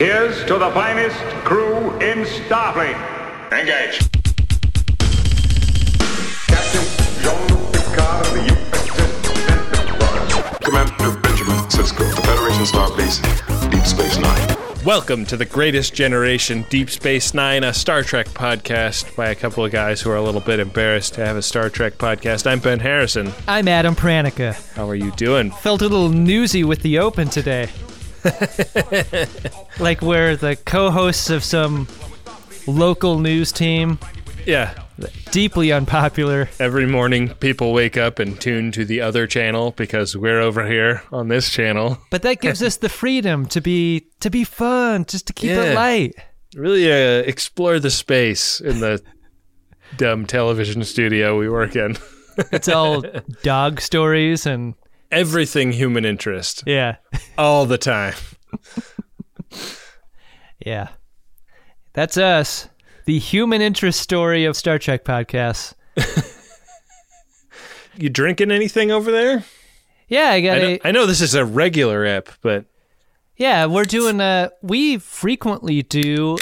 Here's to the finest crew in Starfleet. Engage. Captain Jean-Luc Picard of the USS Enterprise. Commander Benjamin Sisko, the Federation Starbase, Deep Space Nine. Welcome to the Greatest Generation Deep Space Nine, a Star Trek podcast by a couple of guys who are a little bit embarrassed to have a Star Trek podcast. I'm Ben Harrison. I'm Adam Pranica. How are you doing? Felt a little newsy with the open today. like we're the co-hosts of some local news team, Yeah. deeply unpopular. Every morning, people wake up and tune to the other channel because we're over here on this channel. But that gives us the freedom to be to be fun, just to keep Yeah. it light. Really uh, explore the space in the dumb television studio we work in. It's all dog stories and Everything human interest, yeah, all the time. yeah. That's us. The human interest story of Star Trek podcasts. You drinking anything over there? Yeah, I got I know, a I know this is a regular app, but Yeah, we're doing uh we frequently do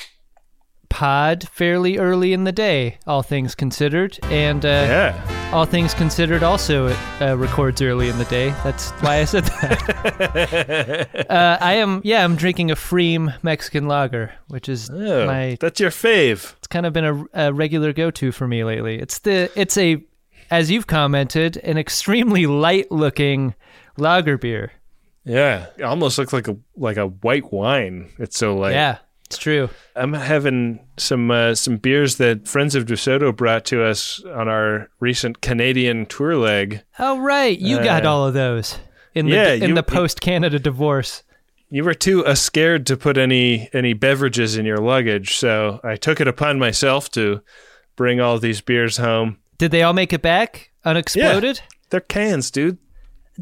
pod fairly early in the day, all things considered. And uh yeah. all things considered also it uh, records early in the day. That's why I said that. uh, I am yeah, I'm drinking a Freem Mexican lager, which is Oh, my that's your fave. it's kind of been a, a regular go-to for me lately. It's the it's a as you've commented, an extremely light-looking lager beer. Yeah, it almost looks like a like a white wine. It's so light. Yeah, it's true. I'm having some uh, some beers that friends of DeSoto brought to us on our recent Canadian tour leg. Oh right, you got Uh, all of those in the yeah, in you- the post Canada divorce. You were too uh, scared to put any any beverages in your luggage, so I took it upon myself to bring all these beers home. Did they all make it back unexploded? They're cans, dude.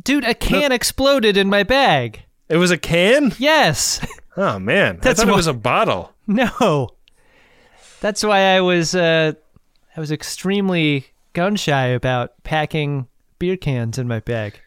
Dude, a can exploded in my bag. It was a can? Yes. Oh man, That's I thought why- it was a bottle. no. That's why I was uh I was extremely gun shy about packing beer cans in my bag.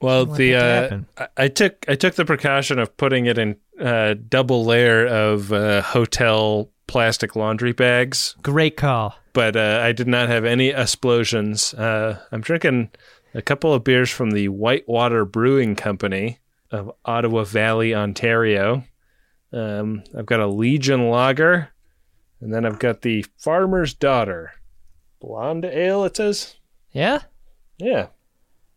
Well, the uh. I, I took I took the precaution of putting it in uh, double layer of uh, hotel plastic laundry bags, Great call. but uh, I did not have any explosions. Uh, I'm drinking a couple of beers from the Whitewater Brewing Company of Ottawa Valley, Ontario. Um, I've got a Legion Lager, and then I've got the Farmer's Daughter blonde ale. It says, Yeah? yeah.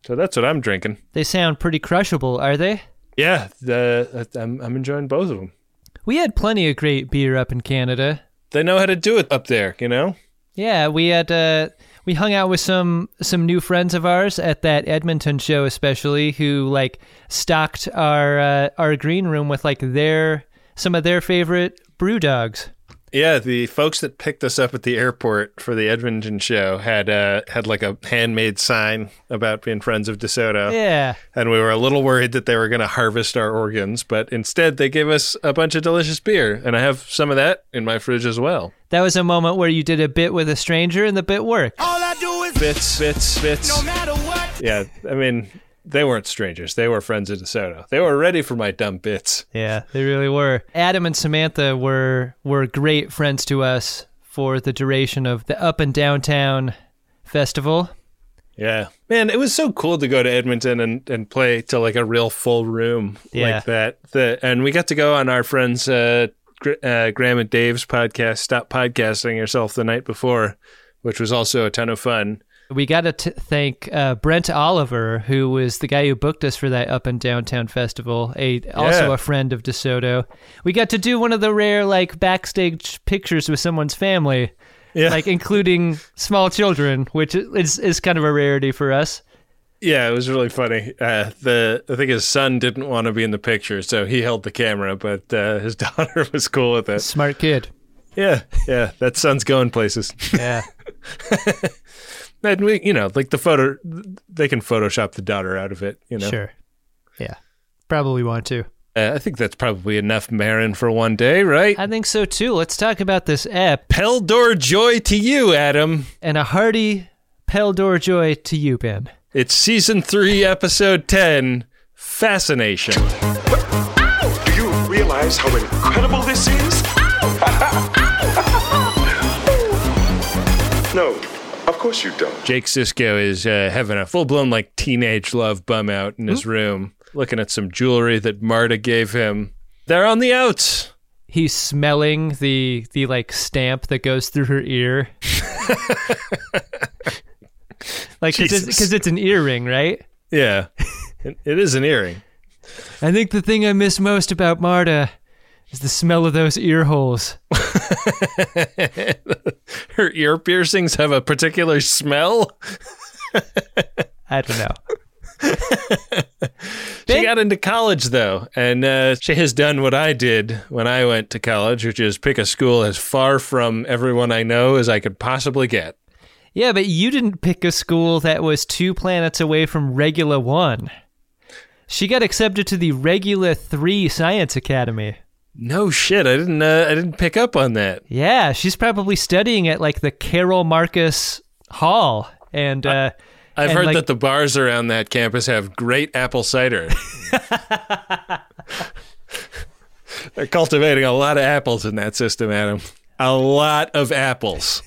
So that's what I'm drinking. They sound pretty crushable, are they? Yeah, the, I'm I'm enjoying both of them. We had plenty of great beer up in Canada. They know how to do it up there, you know. Yeah, we had uh we hung out with some some new friends of ours at that Edmonton show especially who like stocked our uh, our green room with like their some of their favorite brew dogs. Yeah, the folks that picked us up at the airport for the Edmonton show had uh, had like a handmade sign about being friends of DeSoto, Yeah. and we were a little worried that they were going to harvest our organs, but instead they gave us a bunch of delicious beer, and I have some of that in my fridge as well. That was a moment where you did a bit with a stranger and the bit worked. Bits, bits, bits. No matter what. Yeah, I mean they weren't strangers; they were friends of DeSoto. They were ready for my dumb bits. Yeah, they really were. Adam and Samantha were were great friends to us for the duration of the Up and Downtown festival. Yeah. Man, it was so cool to go to Edmonton and, and play to like a real full room Yeah. like that. The, and we got to go on our friends uh, Gr- uh, Graham and Dave's podcast, Stop Podcasting Yourself the night before, which was also a ton of fun. We got to t- thank uh, Brent Oliver, who was the guy who booked us for that Up and Downtown festival, a also Yeah. a friend of DeSoto. We got to do one of the rare like backstage pictures with someone's family, Yeah. like including small children, which is is kind of a rarity for us. yeah, it was really funny. Uh, the I think his son didn't want to be in the picture, so he held the camera, but uh, his daughter was cool with it. Smart kid. Yeah, yeah, that son's going places. Yeah. and we, you know, like the photo, they can Photoshop the daughter out of it. You know, Sure. Yeah. Probably want to. Uh, I think that's probably enough Marin for one day, right? I think so too. Let's talk about this app Peldor joi to you, Adam. and a hearty Peldor joi to you, Ben. It's season three, episode 10 Fascination. Do you realize realize how incredible this is? no, of course you don't. Jake Sisko is uh, having a full blown like teenage love bum out in his room, looking at some jewelry that Mardah gave him. They're on the outs. He's smelling the the like stamp that goes through her ear. like because it's, it's an earring, right? Yeah, it, it is an earring. I think the thing I miss most about Mardah is the smell of those ear holes. Her ear piercings have a particular smell. I don't know. She got into college though, and uh, she has done what I did when I went to college, which is pick a school as far from everyone I know as I could possibly get. Yeah, but you didn't pick a school that was two planets away from Regula 1. She got accepted to the regular 3 Science Academy. No shit, I didn't. Uh, I didn't pick up on that. Yeah, she's probably studying at like the Carol Marcus Hall. And uh, I've And, heard like- that the bars around that campus have great apple cider. They're cultivating a lot of apples in that system, Adam. A lot of apples.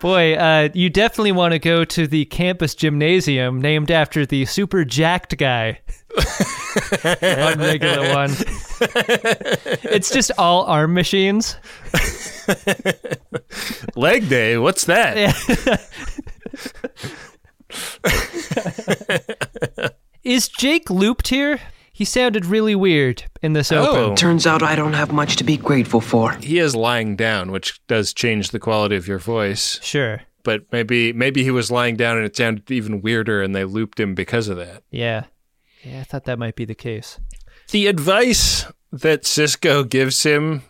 boy, uh, you definitely want to go to the campus gymnasium named after the super jacked guy on Regula 1. it's just all arm machines. Leg day, what's that? Is Jake looped here? He sounded really weird in this Oh. open. Turns out I don't have much to be grateful for. He is lying down, which does change the quality of your voice. Sure. But maybe maybe he was lying down and it sounded even weirder and they looped him because of that. Yeah. Yeah, I thought that might be the case. The advice that Sisko gives him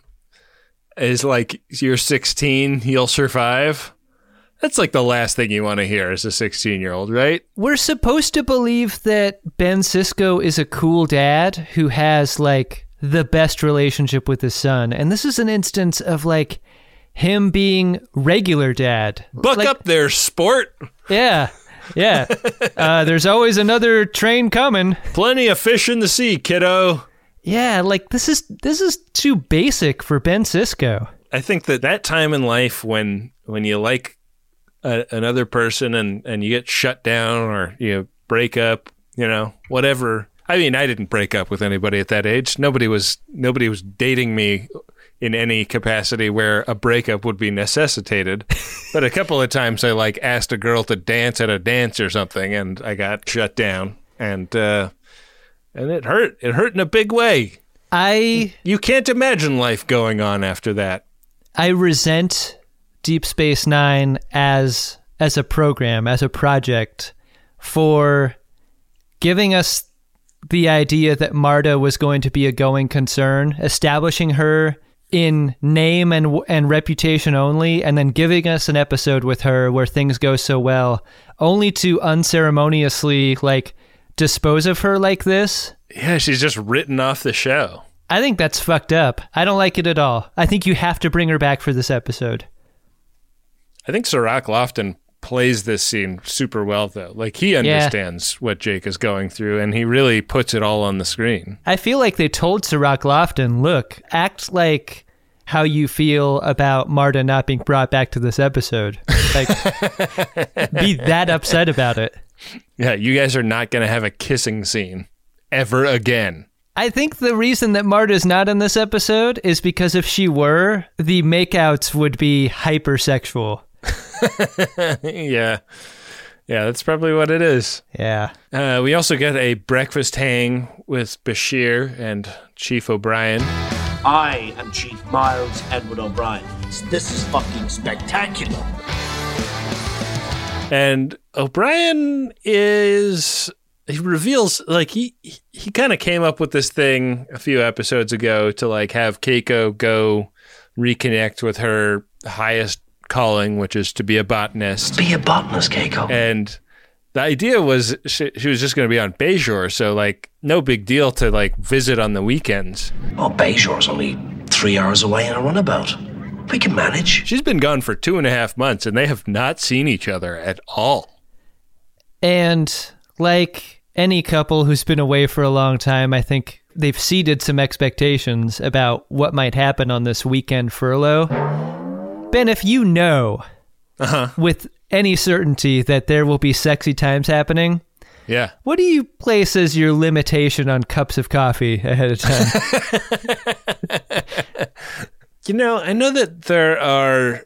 is like you're 16, you'll survive. That's like the last thing you want to hear as a 16 year old, right? We're supposed to believe that Ben Sisko is a cool dad who has like the best relationship with his son. And this is an instance of like him being regular dad. Buck Like- up there, sport. Yeah. Yeah. uh, there's always another train coming. Plenty of fish in the sea, kiddo. Yeah, like this is this is too basic for Ben Sisko. I think that that time in life when when you like a, another person and and you get shut down or you break up, you know, whatever. I mean, I didn't break up with anybody at that age. Nobody was nobody was dating me in any capacity where a breakup would be necessitated. but a couple of times I like asked a girl to dance at a dance or something and I got shut down and uh and it hurt. It hurt in a big way. I You can't imagine life going on after that. I resent Deep Space Nine as as a program, as a project, for giving us the idea that Mardah was going to be a going concern, establishing her in name and and reputation only, and then giving us an episode with her where things go so well, only to unceremoniously like dispose of her like this. Yeah, she's just written off the show. I think that's fucked up. I don't like it at all. I think you have to bring her back for this episode. I think Cirroc Lofton plays this scene super well, though. Like he understands what Jake is going through, and he really puts it all on the screen. I feel like they told Cirroc Lofton, look, act like how you feel about Mardah not being brought back to this episode. Like, be that upset about it. Yeah, you guys are not going to have a kissing scene ever again. I think the reason that Mardah's not in this episode is because if she were, the makeouts would be hypersexual. yeah. Yeah, that's probably what it is. Yeah. Uh, we also get a breakfast hang with Bashir and Chief O'Brien. I am Chief Miles Edward O'Brien. This is fucking spectacular. And O'Brien is he reveals like he he, he kind of came up with this thing a few episodes ago to like have Keiko go reconnect with her highest calling, which is to be a botanist. Be a botanist, Keiko. And the idea was she, she was just going to be on Bajor, so like no big deal to like visit on the weekends. Oh, Bajor's only three hours away in a runabout. We can manage. She's been gone for two and a half months, and they have not seen each other at all. And like any couple who's been away for a long time, I think they've seeded some expectations about what might happen on this weekend furlough. Ben, if you know uh-huh. with any certainty that there will be sexy times happening, Yeah. what do you place as your limitation on cups of coffee ahead of time? You know, I know that there are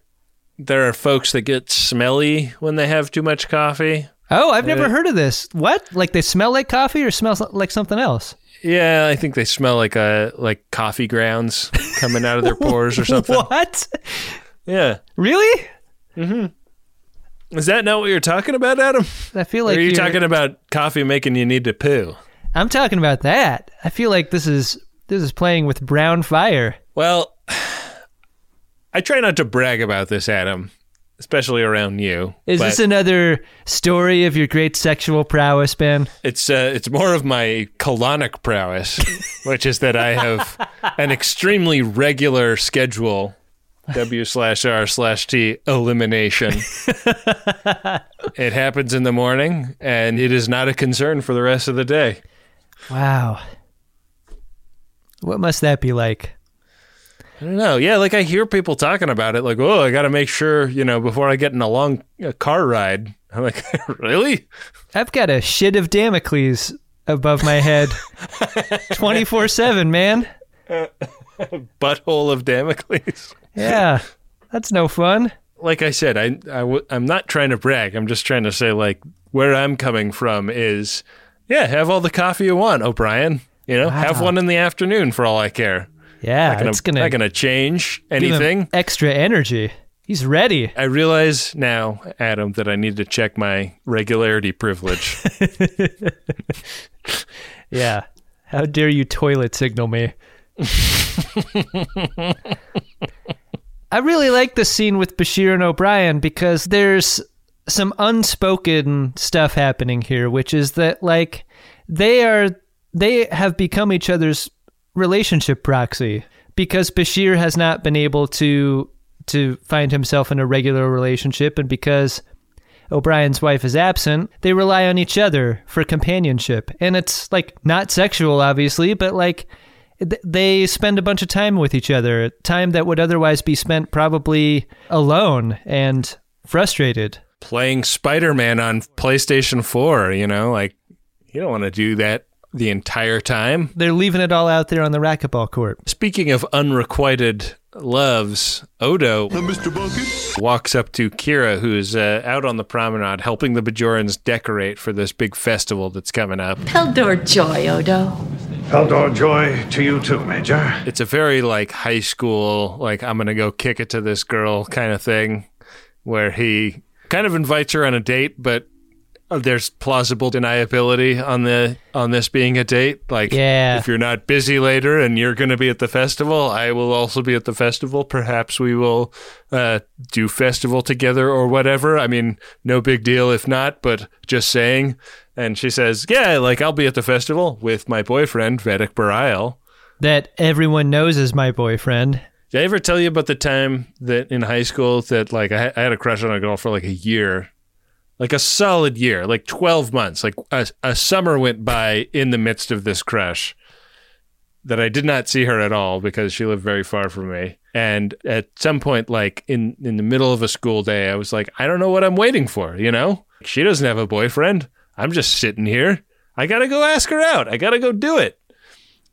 there are folks that get smelly when they have too much coffee. oh, I've never heard of this. What? Like they smell like coffee or smell like something else? Yeah, I think they smell like uh like coffee grounds coming out of their pores or something. What? Yeah. Really? Is that not what you're talking about, Adam? I feel Or like are you you're- talking about coffee making you need to poo? I'm talking about that. I feel like this is this is playing with brown fire. Well, I try not to brag about this, Adam, especially around you. Is this another story of your great sexual prowess, Ben? It's uh, it's more of my colonic prowess, which is that I have an extremely regular schedule. W slash R slash T elimination. it happens in the morning, and it is not a concern for the rest of the day. Wow. What must that be like? I don't know. Yeah, like I hear people talking about it, like, oh, I got to make sure, you know, before I get in a long uh, car ride. I'm like, really? I've got a shit of Damocles above my head 24 7, man. Butthole of Damocles. Yeah. That's no fun. like I said, I, I w- I'm not trying to brag. I'm just trying to say like where I'm coming from is, yeah, have all the coffee you want, O'Brien. You know, have one in the afternoon for all I care. Yeah. Not gonna, it's going not gonna change anything. extra energy. He's ready. I realize now, Adam, that I need to check my regularity privilege. Yeah. How dare you toilet signal me? I really like the scene with Bashir and O'Brien because there's some unspoken stuff happening here, which is that like they are they have become each other's relationship proxy because Bashir has not been able to to find himself in a regular relationship and because O'Brien's wife is absent, they rely on each other for companionship. And it's like not sexual, obviously, but like they spend a bunch of time with each other, time that would otherwise be spent probably alone and frustrated. Playing Spider Man on PlayStation 4, you know, like you don't want to do that the entire time. They're leaving it all out there on the racquetball court. Speaking of unrequited loves, Odo Mr. Bucket? walks up to Kira, who's uh, out on the promenade helping the Bajorans decorate for this big festival that's coming up. Peldor joi, Odo. Eldor joy to you too, Major. It's a very like high school, like I'm gonna go kick it to this girl kind of thing, where he kind of invites her on a date, but there's plausible deniability on the on this being a date. Like, Yeah. if you're not busy later and you're going to be at the festival, I will also be at the festival. Perhaps we will uh, do festival together or whatever. I mean, no big deal if not, but just saying. And she says, "Yeah, like I'll be at the festival with my boyfriend Vedek Bareil." That everyone knows is my boyfriend. Did I ever tell you about the time that in high school that like I, I had a crush on a girl for like a year, like a solid year, like twelve months, like a, a summer went by in the midst of this crush. That I did not see her at all because she lived very far from me. And at some point, like in in the middle of a school day, I was like, I don't know what I'm waiting for. You know, she doesn't have a boyfriend. I'm just sitting here. I gotta go ask her out. I gotta go do it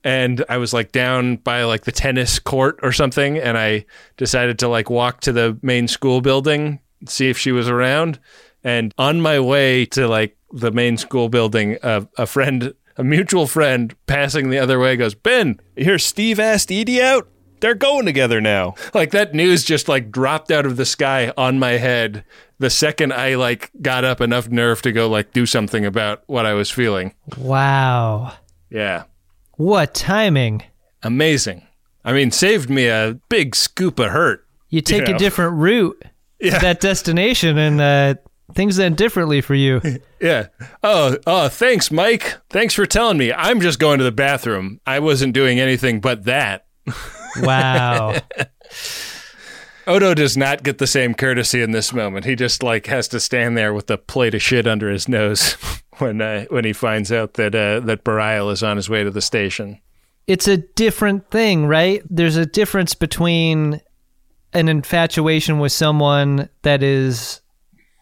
and I was like down by like the tennis court or something, and I decided to like walk to the main school building, see if she was around. And on my way to like the main school building, a, a friend, a mutual friend, passing the other way, goes, "Ben, you hear Steve asked Edie out? They're going together now." Like that news just like dropped out of the sky on my head the second I like got up enough nerve to go like do something about what I was feeling. Wow. Yeah. What timing. amazing. I mean, saved me a big scoop of hurt. You take Yeah. a different route Yeah. to that destination and uh, things end differently for you. Yeah. Oh, oh, thanks, Mike. Thanks for telling me. I'm just going to the bathroom. I wasn't doing anything but that. Wow. Odo does not get the same courtesy in this moment. He just like has to stand there with a plate of shit under his nose when uh, when he finds out that uh, that Bareil is on his way to the station. it's a different thing, right? There's a difference between an infatuation with someone that is,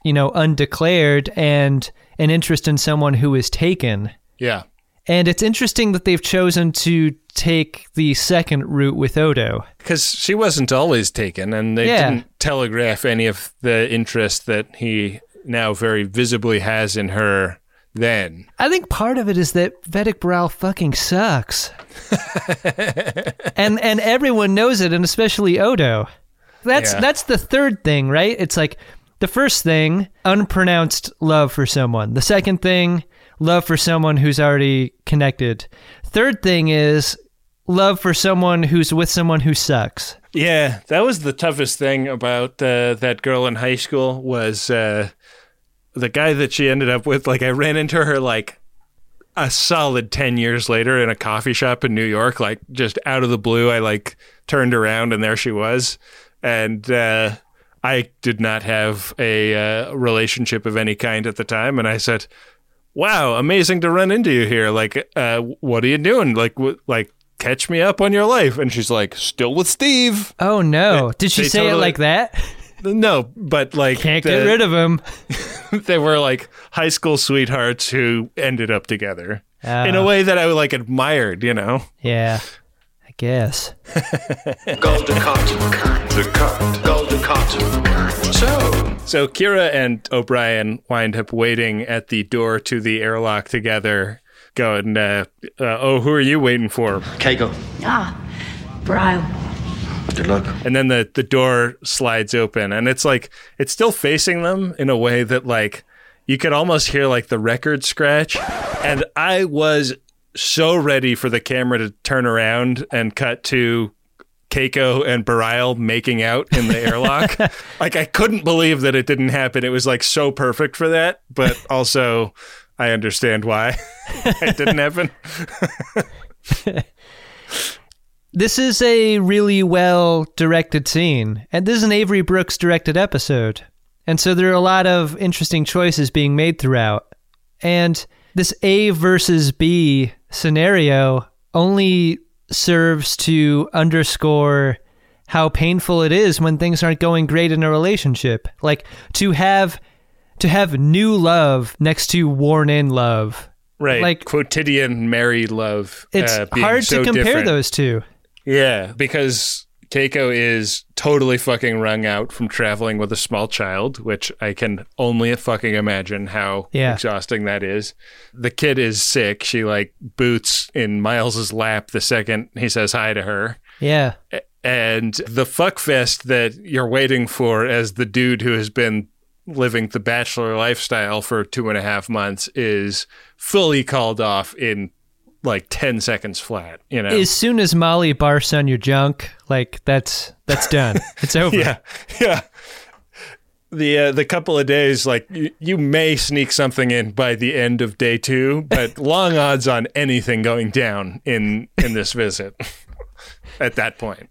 you know, undeclared and an interest in someone who is taken. Yeah. And it's interesting that they've chosen to take the second route with Odo. Because she wasn't always taken, and they Yeah. didn't telegraph any of the interest that he now very visibly has in her then. I think part of it is that Vedek Bareil fucking sucks. and and everyone knows it, and especially Odo. That's Yeah. that's the third thing, right? It's like the first thing, unpronounced love for someone. The second thing, love for someone who's already connected. Third thing is love for someone who's with someone who sucks. Yeah, that was the toughest thing about uh, that girl in high school was uh, the guy that she ended up with. Like, I ran into her like a solid 10 years later in a coffee shop in New York, like just out of the blue. I like turned around and there she was. And uh, I did not have a uh, relationship of any kind at the time. And I said, wow, amazing to run into you here. Like, uh, what are you doing? Like, wh- like, catch me up on your life. And she's like, still with Steve. Oh no. Did she say it like that? No, but like, Can't the- get rid of him. they were like high school sweethearts who ended up together in a Ah. way that I like admired, you know? Yeah. I guess. Golden Cot. The cut. Golden Cot. So, So Kira and O'Brien wind up waiting at the door to the airlock together, going, uh, uh, "Oh, who are you waiting for?" Keiko, Ah, Bareil. good luck. And then the the door slides open, and it's like it's still facing them in a way that like you could almost hear like the record scratch. And I was so ready for the camera to turn around and cut to Keiko and Bareil making out in the airlock. like I couldn't believe that it didn't happen. It was like so perfect for that, but also I understand why it didn't happen. This is a really well directed scene, and this is an Avery Brooks directed episode. And so there are a lot of interesting choices being made throughout. And this A versus B scenario only serves to underscore how painful it is when things aren't going great in a relationship. Like to have to have new love next to worn in love. Right. Like- quotidian married love. It's uh, hard so to compare different. those two. Yeah, because Keiko is totally fucking wrung out from traveling with a small child, which I can only fucking imagine how Yeah. exhausting that is. The kid is sick. She like boots in Miles's lap the second he says hi to her. Yeah. And the fuckfest that you're waiting for as the dude who has been living the bachelor lifestyle for two and a half months is fully called off in like 10 seconds flat, you know? as soon as Molly barfs on your junk, like that's that's done. It's over. yeah, yeah. The uh, the couple of days, like you, you may sneak something in by the end of day two, but long odds on anything going down in in this visit. At that point,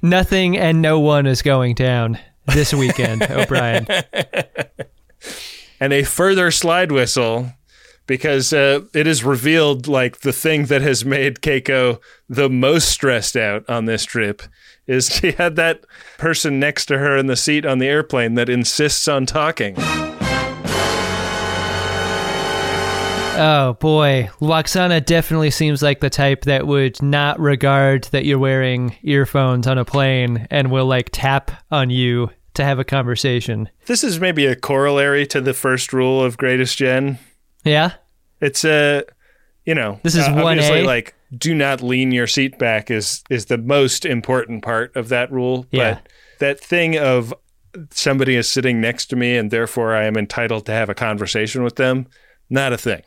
Nothing and no one is going down this weekend, O'Brien. and a further slide whistle because uh, it is revealed like the thing that has made Keiko the most stressed out on this trip is she had that person next to her in the seat on the airplane that insists on talking. Oh boy, Lwaxana definitely seems like the type that would not regard that you're wearing earphones on a plane and will like tap on you to have a conversation. This is maybe a corollary to the first rule of Greatest Gen. Yeah? It's a, you know, This is uh, 1A? obviously like do not lean your seat back is is the most important part of that rule. Yeah. But that thing of somebody is sitting next to me and therefore I am entitled to have a conversation with them, not a thing.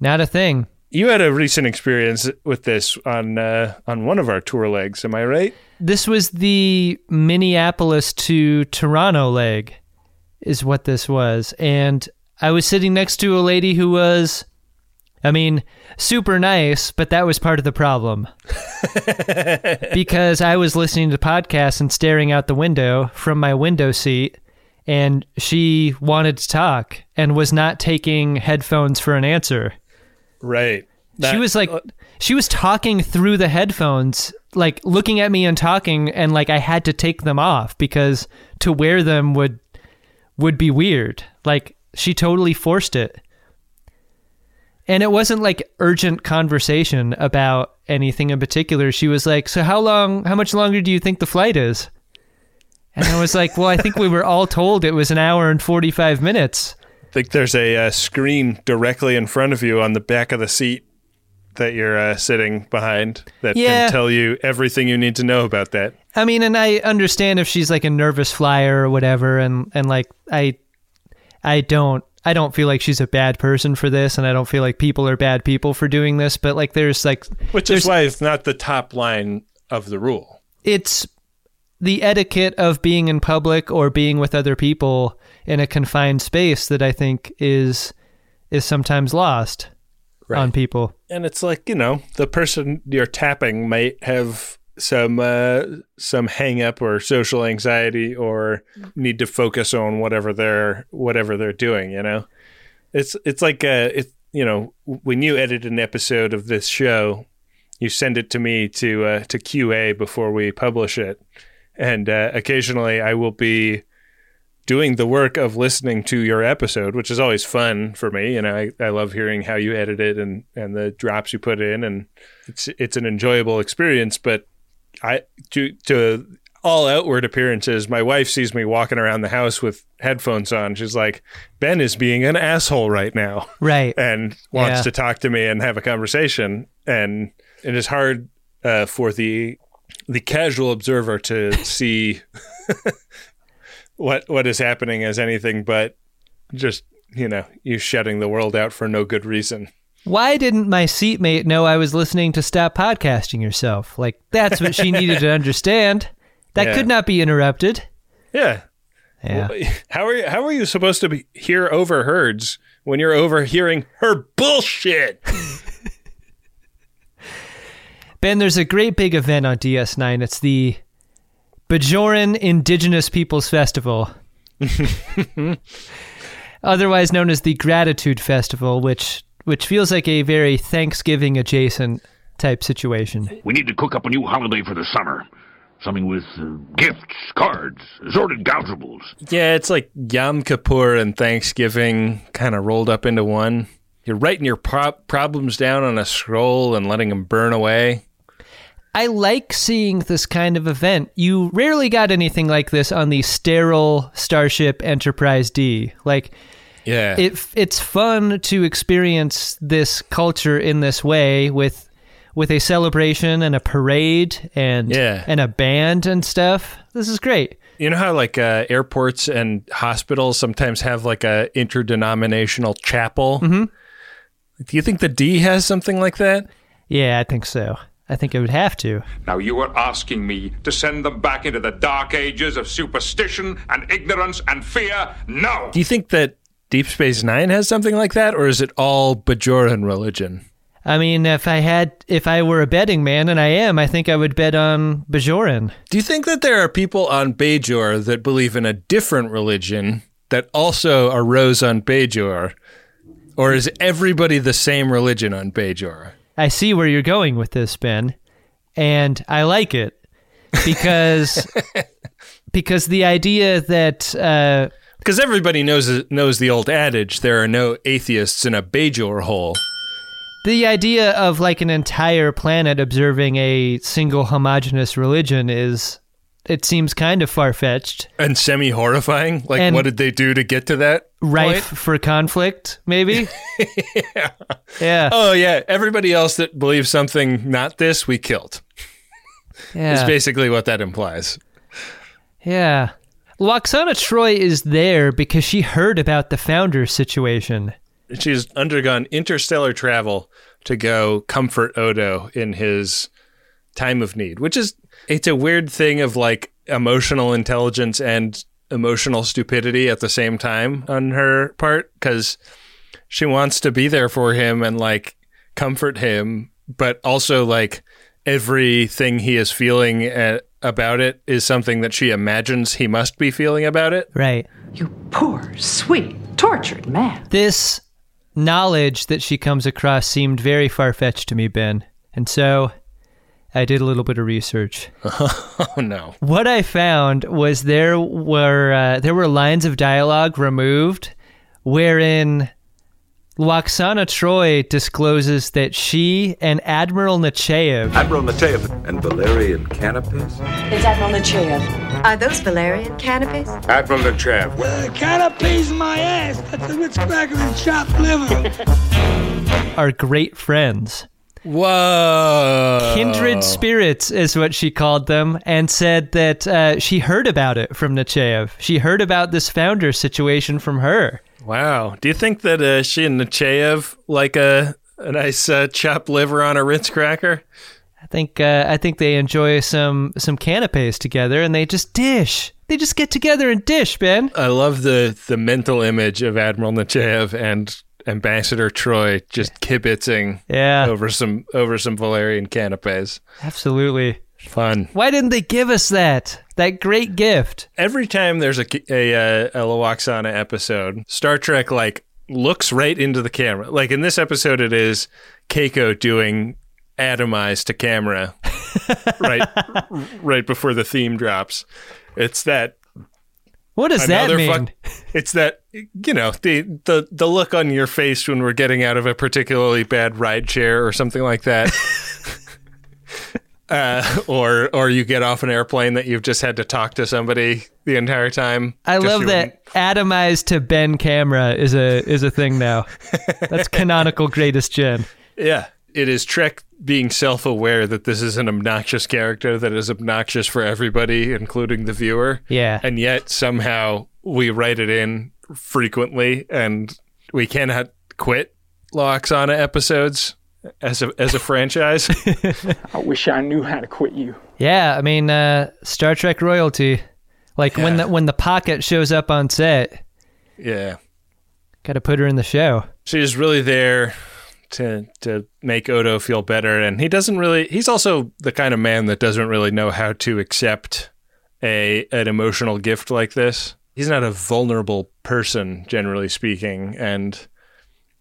Not a thing. You had a recent experience with this on uh, on one of our tour legs, am I right? This was the Minneapolis to Toronto leg, is what this was. And I was sitting next to a lady who was, I mean, super nice, but that was part of the problem. because I was listening to podcasts and staring out the window from my window seat, and she wanted to talk and was not taking headphones for an answer. Right. she was like, uh, she was talking through the headphones, like looking at me and talking, and like I had to take them off because to wear them would would be weird. Like she totally forced it. And it wasn't like urgent conversation about anything in particular. She was like, "So how long how much longer do you think the flight is?" And I was like, "Well, I think we were all told it was an hour and 45 minutes." I think there's a uh, screen directly in front of you on the back of the seat that you're uh, sitting behind that Yeah. can tell you everything you need to know about that. I mean, and I understand if she's like a nervous flyer or whatever, and and like I, I don't, I don't feel like she's a bad person for this, and I don't feel like people are bad people for doing this. But like, there's like, Which there's, is why it's not the top line of the rule. it's the etiquette of being in public or being with other people in a confined space that I think is is sometimes lost on people. And it's like, you know, the person you're tapping might have some uh, some hang up or social anxiety or need to focus on whatever they're whatever they're doing, you know. It's it's like uh it you know, when you edit an episode of this show, you send it to me to uh, to QA before we publish it. And uh, occasionally I will be doing the work of listening to your episode, which is always fun for me. Know, I, I love hearing how you edit it and, and the drops you put in, and it's it's an enjoyable experience. But I to to all outward appearances, my wife sees me walking around the house with headphones on. She's like, "Ben is being an asshole right now," Right. and wants Yeah. to talk to me and have a conversation. And it is hard uh, for the the casual observer to see what what is happening as anything but just you know you shutting the world out for no good reason. Why didn't my seatmate know I was listening to Stop Podcasting Yourself? Like, that's what she needed to understand. That Yeah. could not be interrupted. Yeah. Yeah. How are you how are you supposed to be, hear overheards when you're overhearing her bullshit? Ben, there's a great big event on DS9. It's the Bajoran Indigenous Peoples Festival, otherwise known as the Gratitude Festival, which which feels like a very Thanksgiving adjacent type situation. We need to cook up a new holiday for the summer. Something with uh, gifts, cards, assorted gougeables. Yeah, it's like Yom Kippur and Thanksgiving kind of rolled up into one. You're writing your pro- problems down on a scroll and letting them burn away. I like seeing this kind of event. You rarely got anything like this on the sterile Starship Enterprise D. Like Yeah. it it's fun to experience this culture in this way with with a celebration and a parade and Yeah. and a band and stuff. This is great. You know how like uh, airports and hospitals sometimes have like a interdenominational chapel. Mm-hmm. Do you think the D has something like that? Yeah, I think so. I think it would have to. Now you are asking me to send them back into the dark ages of superstition and ignorance and fear? No! Do you think that Deep Space Nine has something like that, or is it all Bajoran religion? I mean, if I had if I were a betting man and I am, I think I would bet on Bajoran. Do you think that there are people on Bajor that believe in a different religion that also arose on Bajor? Or is everybody the same religion on Bajor? I see where you're going with this, Ben, and I like it because because the idea that uh, Because everybody knows knows the old adage: there are no atheists in a Bajor hole. the idea of like an entire planet observing a single homogenous religion is it seems kind of far fetched, And semi horrifying. Like, And- what did they do to get to that? rife point? for conflict, maybe. yeah. Yeah. Oh yeah, everybody else that believes something not this, we killed. Yeah. Is basically what that implies. Yeah. Lwaxana Troi is there because she heard about the founders situation. She's undergone interstellar travel to go comfort Odo in his time of need, which is it's a weird thing of like emotional intelligence and emotional stupidity at the same time on her part because she wants to be there for him and like comfort him, but also like everything he is feeling uh, about it is something that she imagines he must be feeling about it. Right. You poor, sweet, tortured man. This knowledge that she comes across seemed very far fetched to me, Ben. And so I did a little bit of research. Oh no. What I found was there were uh, there were lines of dialogue removed wherein Lwaxana Troi discloses that she and Admiral Nechayev Admiral Nechayev and Valerian Canopus? It's Admiral Nechayev. Are those valerian canopies? Admiral Nechayev. Canapes my ass. That's a Ritz cracker and chopped liver. are great friends. Whoa. Kindred spirits is what she called them, and said that uh, she heard about it from Nechayev. She heard about this founder situation from her. Wow. Do you think that uh, she and Nechayev like a a nice uh, chopped liver on a Ritz cracker? I think uh, I think they enjoy some some canapes together, and they just dish. They just get together and dish, Ben. I love the the mental image of Admiral Nechayev and Ambassador Troi just kibitzing Yeah, over some over some Valerian canapes. absolutely. Fun. Why didn't they give us that? That great gift. Every time there's a a, uh, a, a Lwaxana episode, Star Trek like looks right into the camera. Like in this episode, it is Keiko doing atomize to camera right right before the theme drops. It's that What does that mean? fuck- it's that you know the the the look on your face when we're getting out of a particularly bad ride chair or something like that. Uh, or or you get off an airplane that you've just had to talk to somebody the entire time. I love that atomized to Ben camera is a is a thing now. That's canonical greatest gen. Yeah, it is Trek being self-aware that this is an obnoxious character that is obnoxious for everybody, including the viewer. Yeah. and yet somehow we write it in frequently, and we cannot quit Lwaxana episodes as a as a franchise. I wish I knew how to quit you. Yeah, I mean uh, Star Trek royalty. Like when the when the pocket shows up on set, yeah, got to put her in the show. she's really there to to make Odo feel better, and he doesn't really. He's also the kind of man that doesn't really know how to accept a an emotional gift like this. He's not a vulnerable person, generally speaking, and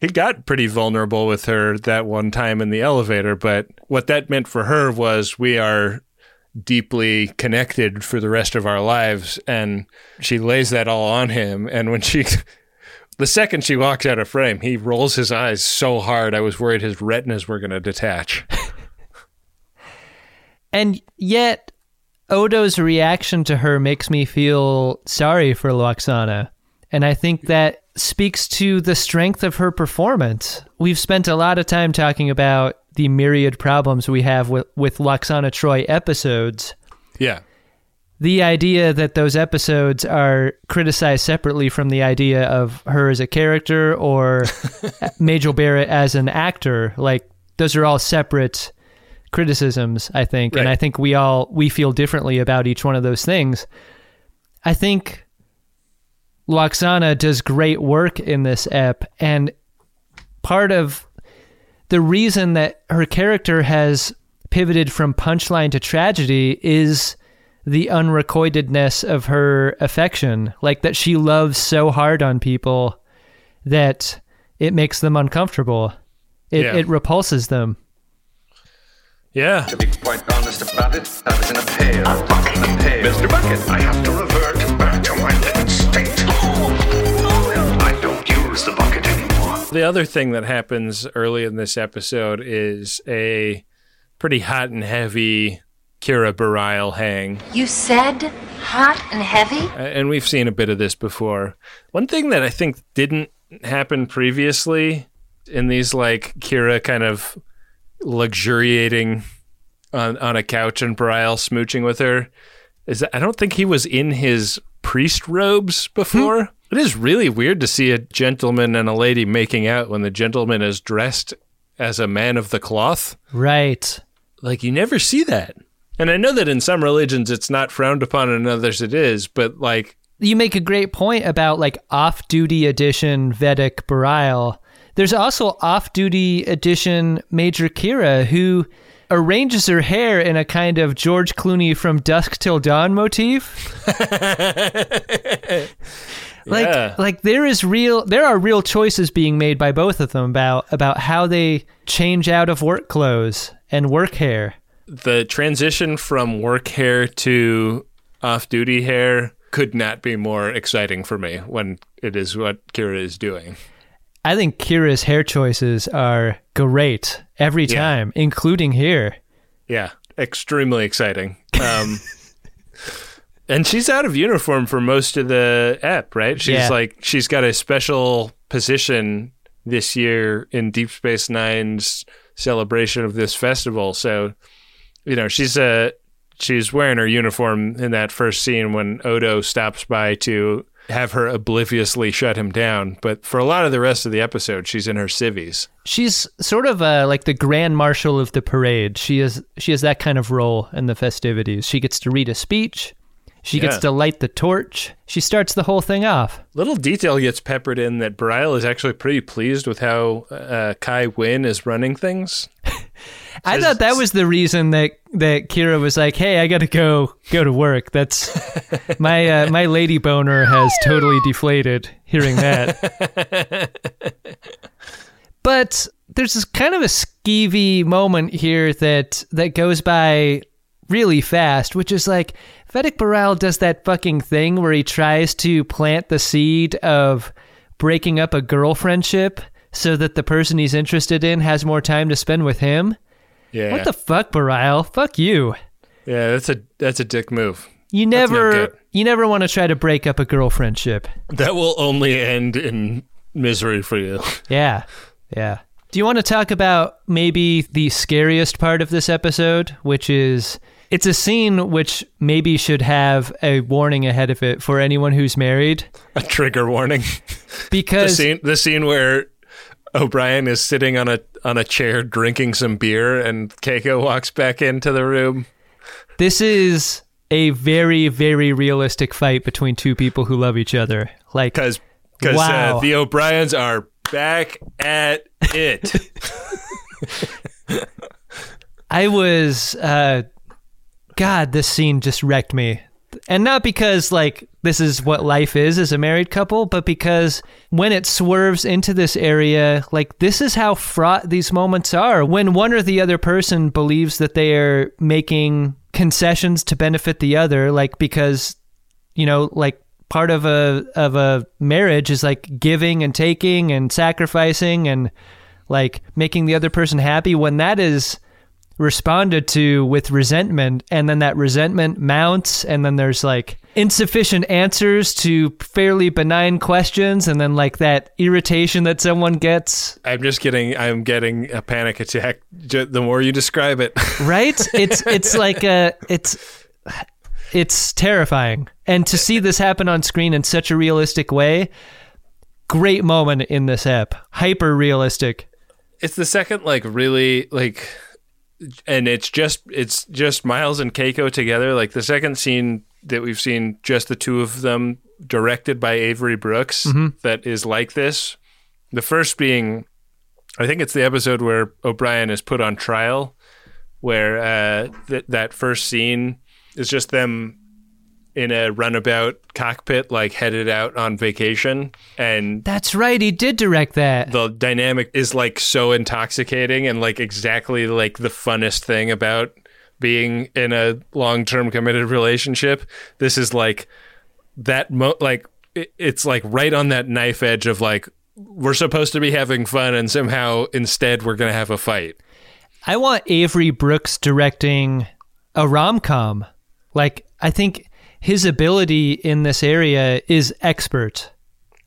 he got pretty vulnerable with her that one time in the elevator. But what that meant for her was we are deeply connected for the rest of our lives, and she lays that all on him. And when she the second she walks out of frame, he rolls his eyes so hard I was worried his retinas were going to detach. And yet Odo's reaction to her makes me feel sorry for Lwaxana. And I think that speaks to the strength of her performance. We've spent a lot of time talking about the myriad problems we have with, with Lwaxana Troi episodes. yeah. the idea that those episodes are criticized separately from the idea of her as a character or Majel Barrett as an actor, like those are all separate criticisms, I think. And I think we all we feel differently about each one of those things. I think Lwaxana does great work in this ep and part of the reason that her character has pivoted from punchline to tragedy is the unrequiredness of her affection. Like that she loves so hard on people that it makes them uncomfortable. It, Yeah. it repulses them. Yeah. To be quite honest about it, I was in a pail. I'm fucking a pail. Mr. Bucket, I have to revert back to my The other thing that happens early in this episode is a pretty hot and heavy Kira Bareil hang. You said hot and heavy? And we've seen a bit of this before. One thing that I think didn't happen previously in these like Kira kind of luxuriating on, on a couch and Bareil smooching with her is that I don't think he was in his priest robes before. Hmm. It is really weird to see a gentleman and a lady making out when the gentleman is dressed as a man of the cloth. Right. Like you never see that. And I know that in some religions it's not frowned upon and in others it is, but like You make a great point about like off duty edition Vedek Bareil. There's also off duty edition Major Kira who arranges her hair in a kind of George Clooney from Dusk Till Dawn motif. like Yeah. like there is real there are real choices being made by both of them about about how they change out of work clothes and work hair. The transition from work hair to off duty hair could not be more exciting for me when it is what Kira is doing. I think Kira's hair choices are great every Yeah. time, including here. Yeah, extremely exciting. Um, and she's out of uniform for most of the ep, right? She's Yeah. like she's got a special position this year in Deep Space Nine's celebration of this festival. So, you know, she's uh she's wearing her uniform in that first scene when Odo stops by to have her obliviously shut him down. But for a lot of the rest of the episode, she's in her civvies. She's sort of uh, like the grand marshal of the parade. She is she has that kind of role in the festivities. She gets to read a speech. She gets to light the torch. She starts the whole thing off. Little detail gets peppered in that Bareil is actually pretty pleased with how uh, Kai Wynn is running things. I thought that was the reason that that Kira was like, "Hey, I got to go go to work." That's my uh, my lady boner has totally deflated hearing that. but there's this kind of a skeevy moment here that that goes by really fast, which is like Vedek Bareil does that fucking thing where he tries to plant the seed of breaking up a girl friendship so that the person he's interested in has more time to spend with him. Yeah, What the fuck, Bareil? Fuck you. yeah, that's a that's a dick move. You never you never want to try to break up a girl friendship. That will only end in misery for you. Yeah. Yeah. Do you want to talk about maybe the scariest part of this episode, which is it's a scene which maybe should have a warning ahead of it for anyone who's married A trigger warning. the because scene the scene where O'Brien is sitting on a on a chair drinking some beer and Keiko walks back into the room. this is a very very realistic fight between two people who love each other. Like Because because Wow. uh, the O'Briens are back at it. I was uh God, this scene just wrecked me. And not because like this is what life is as a married couple, but because when it swerves into this area, like this is how fraught these moments are. When one or the other person believes that they are making concessions to benefit the other, like because you know, like part of a of a marriage is like giving and taking and sacrificing and like making the other person happy when that is responded to with resentment and then that resentment mounts and then there's like insufficient answers to fairly benign questions and then like that irritation that someone gets. I'm just getting I'm getting a panic attack the more you describe it. right? It's it's like a it's it's terrifying. And to see this happen on screen in such a realistic way great moment in this app. Hyper realistic it's the second like really like and it's just it's just Miles and Keiko together. Like the second scene that we've seen just the two of them directed by Avery Brooks that is like this. The first being I think it's the episode where O'Brien is put on trial where uh th- that first scene is just them in a runabout cockpit like headed out on vacation. And that's right he did direct that. the dynamic is like so intoxicating and like exactly like the funnest thing about being in a long-term committed relationship. This is like that mo- like it, it's like right on that knife edge of like we're supposed to be having fun and somehow instead we're going to have a fight. I want Avery Brooks directing a rom com. Like, I think his ability in this area is expert.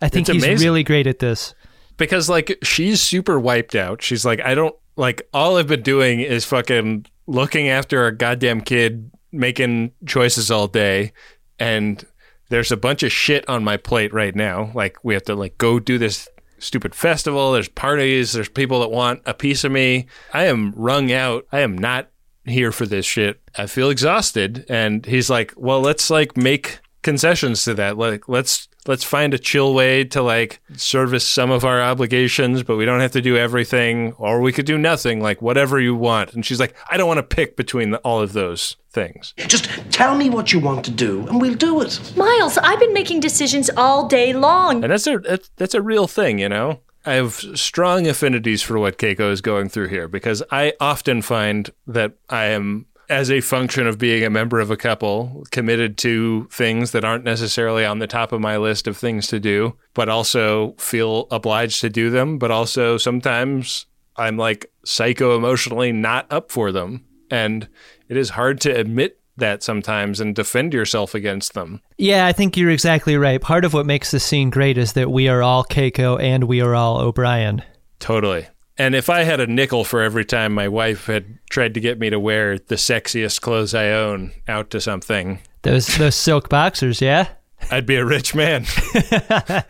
I think he's really great at this. because like she's super wiped out. She's like, I don't like all I've been doing is fucking looking after a goddamn kid, making choices all day, and there's a bunch of shit on my plate right now. Like we have to like go do this stupid festival. There's parties. There's people that want a piece of me. I am wrung out. I am not here for this shit. I feel exhausted. And he's like, well, let's like make concessions to that. Like let's let's find a chill way to like service some of our obligations, but we don't have to do everything, or we could do nothing. Like whatever you want. And she's like, I don't want to pick between the, all of those things. Just tell me what you want to do, and we'll do it. Miles, I've been making decisions all day long. And that's a that's, that's a real thing, you know. I have strong affinities for what Keiko is going through here because I often find that I am, as a function of being a member of a couple, committed to things that aren't necessarily on the top of my list of things to do, but also feel obliged to do them. But also sometimes I'm like psycho emotionally not up for them. And it is hard to admit that sometimes and defend yourself against them. Yeah, I think you're exactly right. Part of what makes this scene great is that we are all Keiko and we are all O'Brien. Totally. And if I had a nickel for every time my wife had tried to get me to wear the sexiest clothes I own out to something, Those those silk boxers, yeah? I'd be a rich man.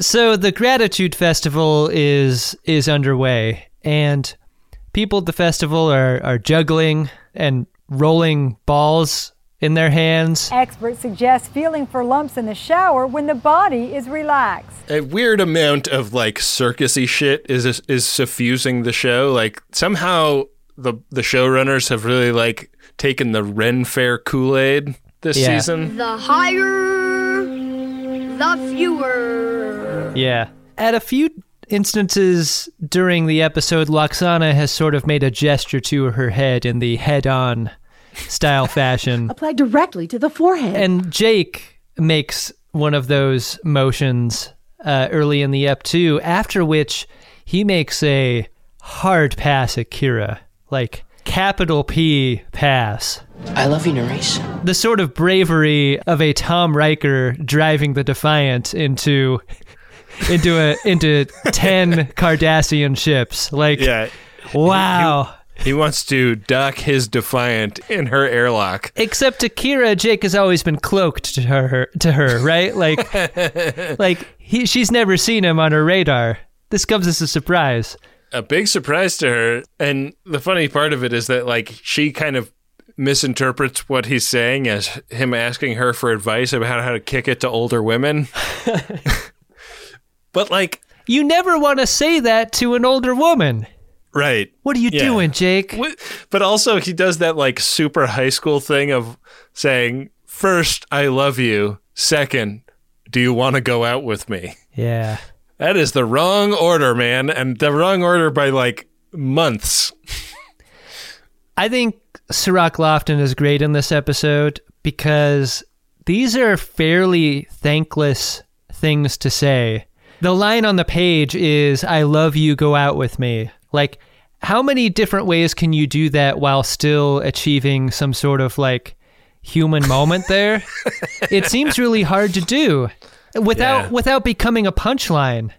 So the gratitude festival is is underway and people at the festival are, are juggling and rolling balls in their hands. Experts suggest feeling for lumps in the shower when the body is relaxed. a weird amount of like circusy shit is is suffusing the show. Like somehow the the showrunners have really like taken the Ren Fair Kool Aid this Yeah. season. The higher, the fewer. Yeah. At a few instances during the episode, Lwaxana has sort of made a gesture to her head in the head on style fashion. Applied directly to the forehead. And Jake makes one of those motions uh, early in the ep too, after which he makes a hard pass at Kira. Like, capital P pass. I love you, Nerys. The sort of bravery of a Tom Riker driving the Defiant into into a into ten Cardassian ships. Like, Yeah. wow. He wants to dock his Defiant in her airlock. Except to Kira, Jake has always been cloaked to her. To her, right? Like, like he, she's never seen him on her radar. This comes as a surprise. A big surprise to her. And the funny part of it is that like she kind of misinterprets what he's saying as him asking her for advice about how to kick it to older women. but like You never want to say that to an older woman. Right. What are you Yeah. doing, Jake? What- But also, he does that like super high school thing of saying, first, I love you. Second, do you want to go out with me? Yeah. That is the wrong order, man. And the wrong order by like months. I think Cirroc Lofton is great in this episode because these are fairly thankless things to say. The line on the page is, I love you, go out with me. Like, how many different ways can you do that while still achieving some sort of like human moment there? it seems really hard to do without Yeah. without becoming a punchline.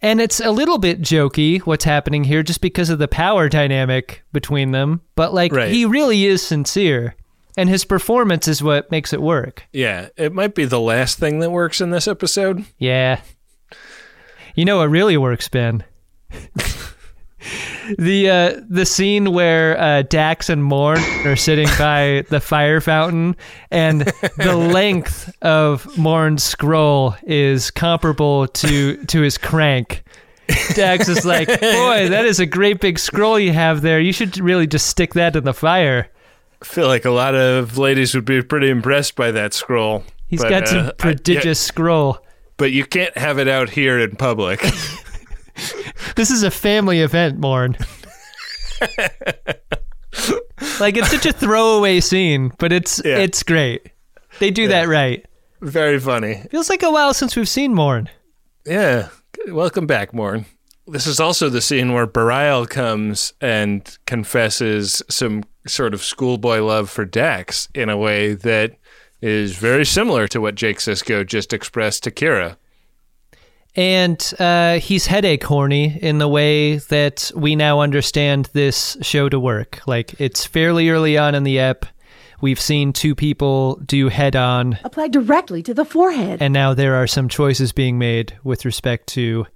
And it's a little bit jokey what's happening here just because of the power dynamic between them. But like Right. he really is sincere. And his performance is what makes it work. Yeah, it might be the last thing that works in this episode. Yeah. You know what really works, Ben? the uh, the scene where uh, Dax and Morn are sitting by the fire fountain, and the length of Morn's scroll is comparable to to his crank. Dax is like, "Boy, that is a great big scroll you have there. You should really just stick that in the fire." I feel like a lot of ladies would be pretty impressed by that scroll. He's But, got uh, some I- prodigious yeah, scroll. But you can't have it out here in public. This is a family event, Morn. like it's such a throwaway scene, but it's Yeah. it's great. They do that right. Very funny. Feels like a while since we've seen Morn. Yeah. Welcome back, Morn. This is also the scene where Bareil comes and confesses some sort of schoolboy love for Dax in a way that is very similar to what Jake Sisko just expressed to Kira. And uh, he's headache horny in the way that we now understand this show to work. Like it's fairly early on in the ep. We've seen two people do head on, Apply directly to the forehead. and now there are some choices being made with respect to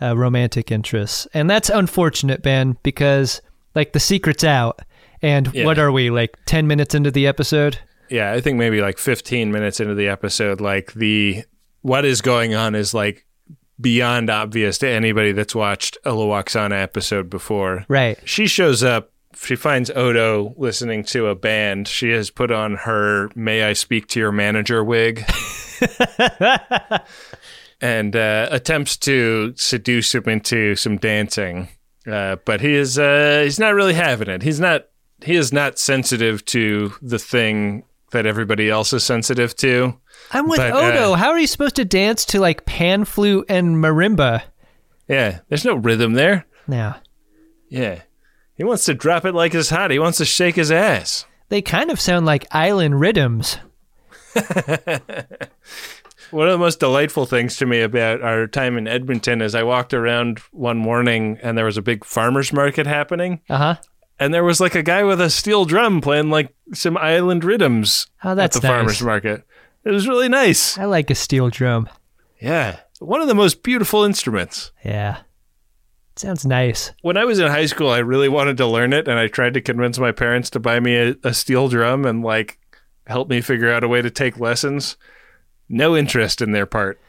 uh, romantic interests. And that's unfortunate, Ben, because like the secret's out. And Yeah. what are we, like 10 minutes into the episode? Yeah, I think maybe like 15 minutes into the episode, like the what is going on is like beyond obvious to anybody that's watched a Lwaxana episode before. Right. She shows up. She finds Odo listening to a band. She has put on her "May I speak to your manager" wig, and uh, attempts to seduce him into some dancing. Uh, but he is uh, he's not really having it. He's not he is not sensitive to the thing that everybody else is sensitive to. I'm with But, uh, Odo. How are you supposed to dance to like pan flute and marimba? Yeah, there's no rhythm there. Now Yeah, he wants to drop it like it's hot. He wants to shake his ass. they kind of sound like island rhythms. One of the most delightful things to me about our time in Edmonton is I walked around one morning and there was a big farmers market happening. Uh huh. And there was like a guy with a steel drum playing like some island rhythms Oh, that's at the nice. farmers market. It was really nice. I like a steel drum. Yeah. One of the most beautiful instruments. Yeah. Sounds nice. When I was in high school, I really wanted to learn it and I tried to convince my parents to buy me a, a steel drum and like help me figure out a way to take lessons. No interest in their part.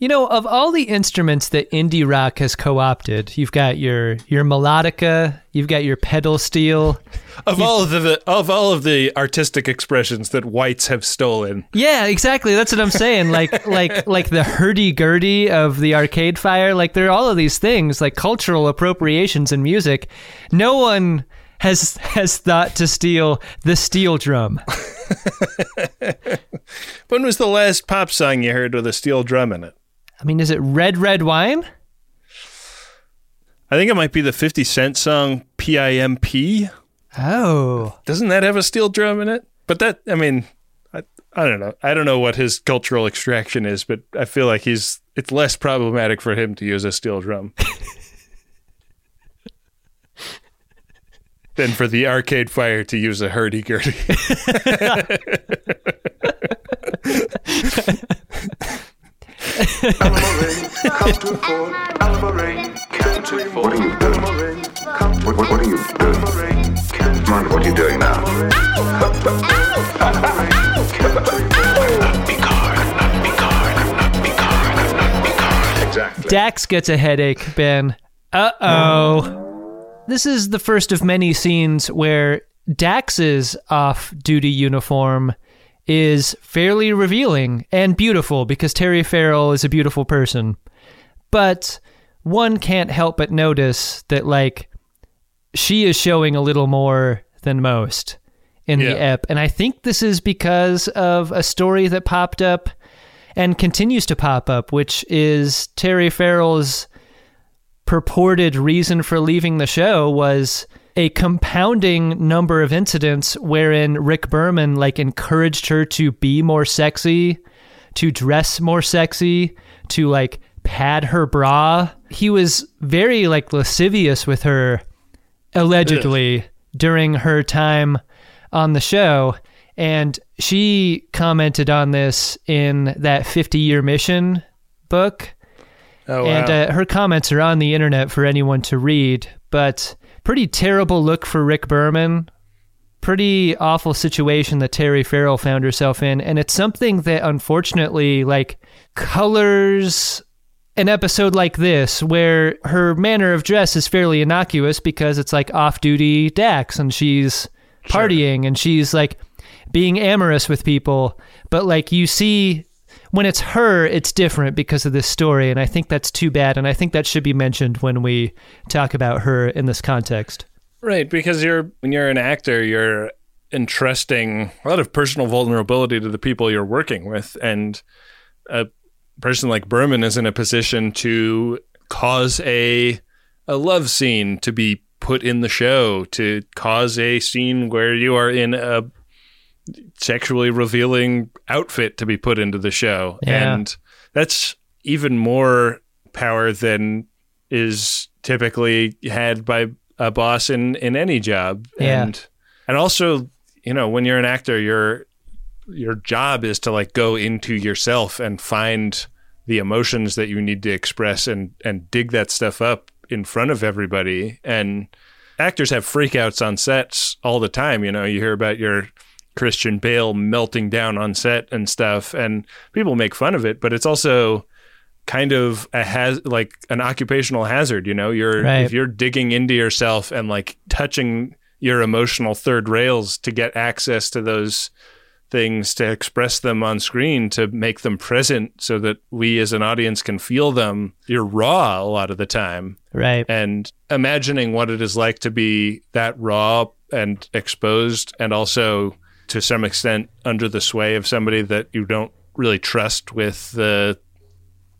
You know, of all the instruments that indie rock has co-opted, you've got your your melodica, you've got your pedal steel. Of all of the of all of the artistic expressions that whites have stolen. Yeah, exactly. That's what I'm saying. Like like like the hurdy-gurdy of the Arcade Fire. Like there are all of these things, like cultural appropriations in music. No one has has thought to steal the steel drum. When was the last pop song you heard with a steel drum in it? I mean, is it Red Red Wine? I think it might be the 50 Cent song PIMP. Oh. Doesn't that have a steel drum in it? But that, I mean, I, I don't know. I don't know what his cultural extraction is, but I feel like he's, it's less problematic for him to use a steel drum than for the Arcade Fire to use a What are you doing? What, are you doing? You're doing now. Dax gets a headache, Ben. Uh oh. This is the first of many scenes where Dax's off duty uniform is fairly revealing and beautiful because Terry Farrell is a beautiful person. But one can't help but notice that, like, she is showing a little more than most in Yeah. the ep. And I think this is because of a story that popped up and continues to pop up, which is Terry Farrell's purported reason for leaving the show was a compounding number of incidents wherein Rick Berman like encouraged her to be more sexy, to dress more sexy, to like pad her bra. He was very like lascivious with her allegedly during her time on the show and she commented on this in that 50 year mission book Oh, and uh, her comments are on the internet for anyone to read. But pretty terrible look for Rick Berman. Pretty awful situation that Terry Farrell found herself in, and it's something that unfortunately like colors an episode like this where her manner of dress is fairly innocuous because it's like off-duty Dax and she's partying and she's like being amorous with people. But like you see when it's her it's different because of this story and i think that's too bad and i think that should be mentioned when we talk about her in this context. Right, because you're when you're an actor, you're entrusting a lot of personal vulnerability to the people you're working with, and a person like Berman is in a position to cause a a love scene to be put in the show, to cause a scene where you are in a sexually revealing outfit to be put into the show, Yeah. and that's even more power than is typically had by a boss in in any job Yeah. and and also you know when you're an actor your your job is to like go into yourself and find the emotions that you need to express and and dig that stuff up in front of everybody and actors have freakouts on sets all the time you know you hear about your Christian Bale melting down on set and stuff and people make fun of it but it's also kind of a has like an occupational hazard you know you're Right. if you're digging into yourself and like touching your emotional third rails to get access to those things to express them on screen to make them present so that we as an audience can feel them. You're raw a lot of the time. Right. And imagining what it is like to be that raw and exposed and also to some extent under the sway of somebody that you don't really trust with the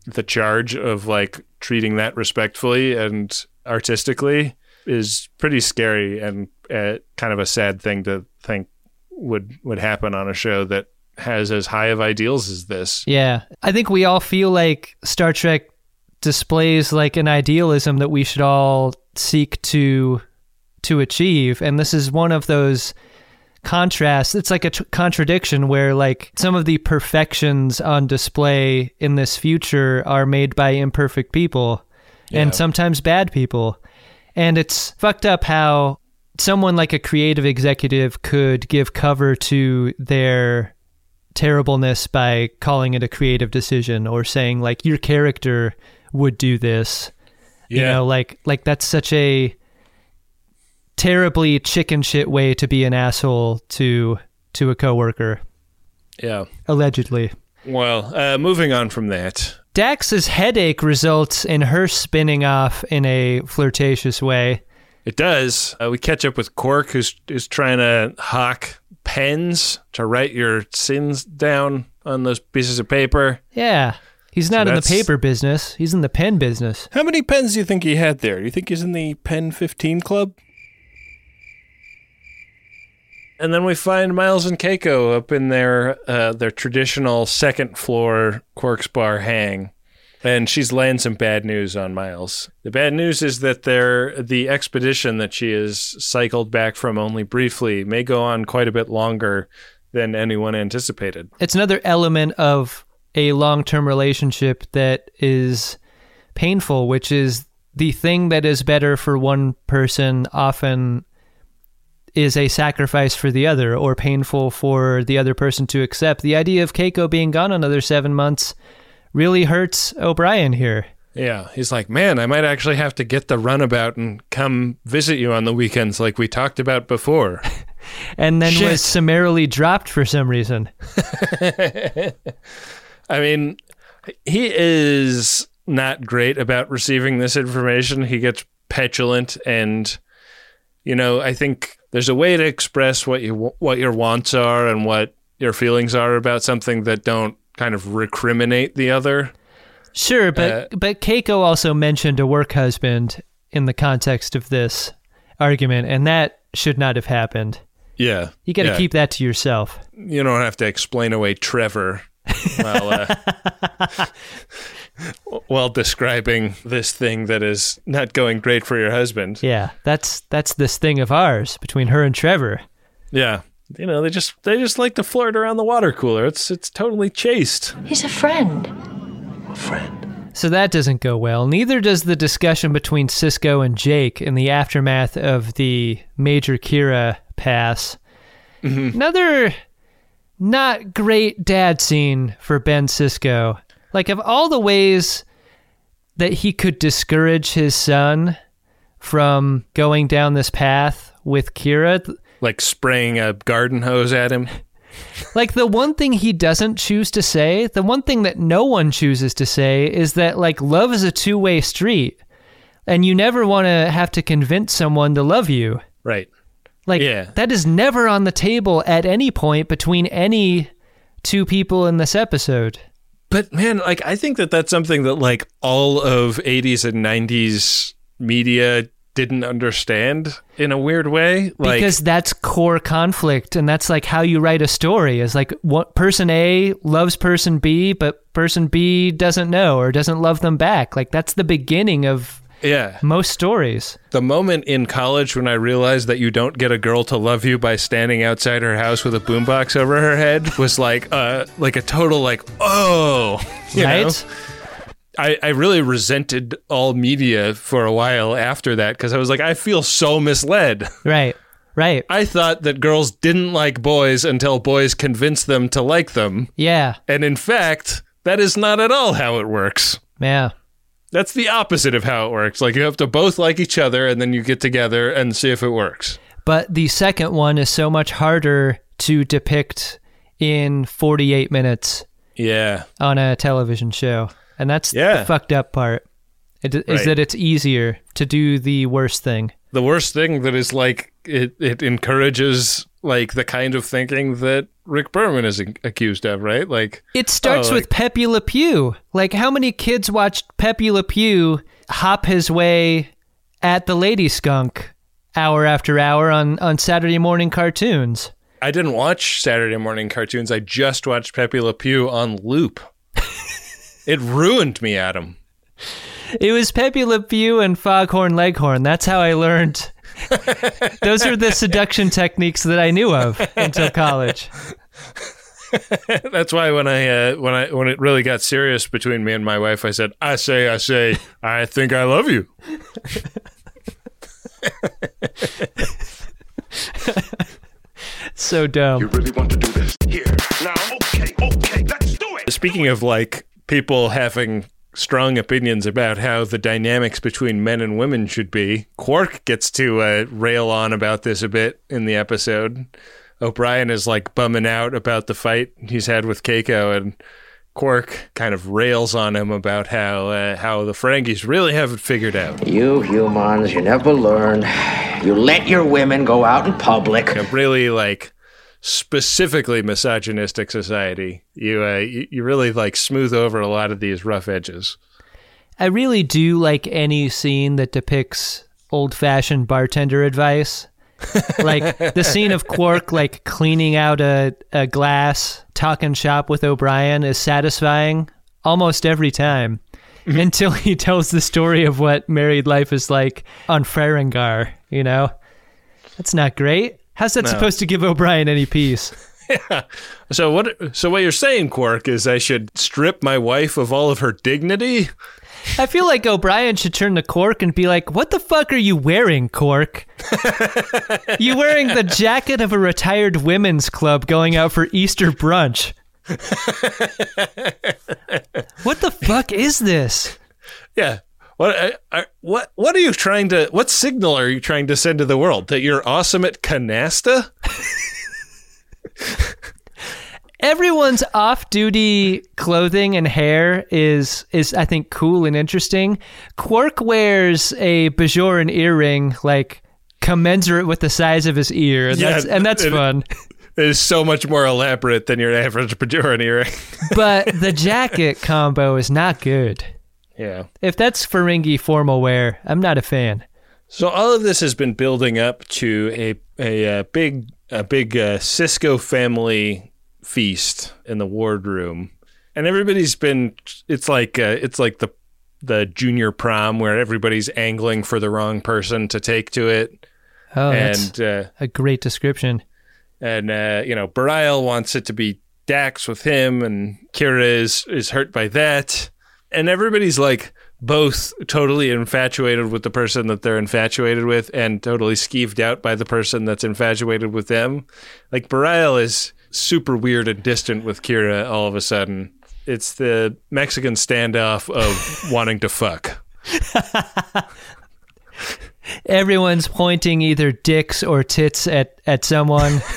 the charge of like treating that respectfully and artistically is pretty scary and uh, kind of a sad thing to think would would happen on a show that has as high of ideals as this. Yeah. I think we all feel like Star Trek displays like an idealism that we should all seek to to achieve and this is one of those contrasts it's like a contradiction where like some of the perfections on display in this future are made by imperfect people Yeah. and sometimes bad people and it's fucked up how someone like a creative executive could give cover to their terribleness by calling it a creative decision or saying like your character would do this you Yeah. know like like that's such a terribly chicken shit way to be an asshole to to a coworker Yeah. allegedly Well, uh, moving on from that. Dax's headache results in her spinning off in a flirtatious way It does. Uh, we catch up with Quark, who's who's trying to hawk pens to write your sins down on those pieces of paper. yeah he's So not in the paper business he's in the pen business How many pens do you think he had there? Do you think he's in the Pen 15 Club? And then we find Miles and Keiko up in their uh, their traditional second floor Quark's Bar hang. And she's laying some bad news on Miles. The bad news is that their the expedition that she has cycled back from only briefly may go on quite a bit longer than anyone anticipated. it's another element of a long-term relationship that is painful which is the thing that is better for one person often is a sacrifice for the other or painful for the other person to accept the idea of keiko being gone another seven months really hurts o'brien here Yeah, he's like, man, I might actually have to get the runabout and come visit you on the weekends, like we talked about before. and then Shit. was summarily dropped for some reason I mean, he is not great about receiving this information. He gets petulant, and you know, I think there's a way to express what you what your wants are and what your feelings are about something that don't kind of recriminate the other. Sure, but Uh, but Keiko also mentioned a work husband in the context of this argument, and that should not have happened. Yeah, You got to yeah. keep that to yourself. You don't have to explain away Trevor while uh, while describing this thing that is not going great for your husband. Yeah, that's that's this thing of ours between her and Trevor. Yeah. You know, they just they just like to flirt around the water cooler. It's it's totally chaste. He's a friend. Friend. So that doesn't go well. Neither does the discussion between Sisko and Jake in the aftermath of the Major Kira pass. Mm-hmm. Another not great dad scene for Ben Sisko. Like, of all the ways that he could discourage his son from going down this path with Kira, Like spraying a garden hose at him. like the one thing he doesn't choose to say, the one thing that no one chooses to say is that like love is a two-way street and you never want to have to convince someone to love you. Right. Like Yeah. that is never on the table at any point between any two people in this episode. But man, like I think that that's something that like all of 80s and 90s media didn't understand in a weird way. Like because that's core conflict and that's like how you write a story is like what person A loves person B but person B doesn't know or doesn't love them back. Like that's the beginning of yeah. most stories. The moment in college when I realized that you don't get a girl to love you by standing outside her house with a boombox over her head was like uh like a total like oh you Right? know? I, I really resented all media for a while after that because I was like, I feel so misled. Right. Right. I thought that girls didn't like boys until boys convinced them to like them. Yeah. And in fact, that is not at all how it works. Yeah. That's the opposite of how it works. Like you have to both like each other and then you get together and see if it works. But the second one is so much harder to depict in 48 minutes Yeah. on a television show. And that's Yeah. the fucked up part. It, is Right. that it's easier to do the worst thing. The worst thing that is like it, it encourages like the kind of thinking that Rick Berman is accused of, right? Like It starts oh, with Pepe Le Pew. Like, how many kids watched Pepe Le Pew hop his way at the Lady Skunk hour after hour on, on Saturday morning cartoons? I didn't watch Saturday morning cartoons. I just watched Pepe Le Pew on loop. it ruined me, Adam. It was Pepe Le Pew and Foghorn Leghorn. That's how I learned. Those are the seduction techniques that I knew of until college. That's why when I uh, when I when it really got serious between me and my wife, I said, "I say, I say, I think I love you." So dumb. You really want to do this? Here, now, okay, okay, let's do it! Speaking of like people having strong opinions about how the dynamics between men and women should be, Quark gets to uh, rail on about this a bit in the episode. O'Brien is like bumming out about the fight he's had with Keiko, and Quark kind of rails on him about how uh, how the Ferengis really haven't figured out. You humans, you never learn. You let your women go out in public. A really like specifically misogynistic society. You uh, you, you really like smooth over a lot of these rough edges. I really do like any scene that depicts old fashioned bartender advice. like the scene of Quark like cleaning out a, a glass, talking shop with O'Brien is satisfying almost every time. Until he tells the story of what married life is like on Ferengar, you know? That's not great. How's that No. supposed to give O'Brien any peace? yeah. So what? So what you're saying, Quark, is I should strip my wife of all of her dignity? I feel like O'Brien should turn to Quark and be like, "What the fuck are you wearing, Quark? you wearing the jacket of a retired women's club going out for Easter brunch? what the fuck is this?" Yeah. What? I, I, what? What are you trying to? What signal are you trying to send to the world that you're awesome at canasta? Everyone's off-duty clothing and hair is is I think cool and interesting. Quark wears a Bajoran earring like commensurate with the size of his ear, and that's and that's it- fun. It is so much more elaborate than your average Bajoran earring. but the jacket combo is not good. Yeah. If that's Ferengi formal wear, I'm not a fan. So all of this has been building up to a a, uh big a big uh, Sisko family feast in the wardroom, and everybody's been. It's like uh, it's like the the junior prom where everybody's angling for the wrong person to take to it, Oh, that's and uh, a great description. and uh, you know Bareil wants it to be Dax with him, and Kira is is hurt by that, and everybody's like both totally infatuated with the person that they're infatuated with, and totally skeeved out by the person that's infatuated with them. Like Bareil is super weird and distant with Kira all of a sudden. It's the Mexican standoff of wanting to fuck. Everyone's pointing either dicks or tits at, at someone.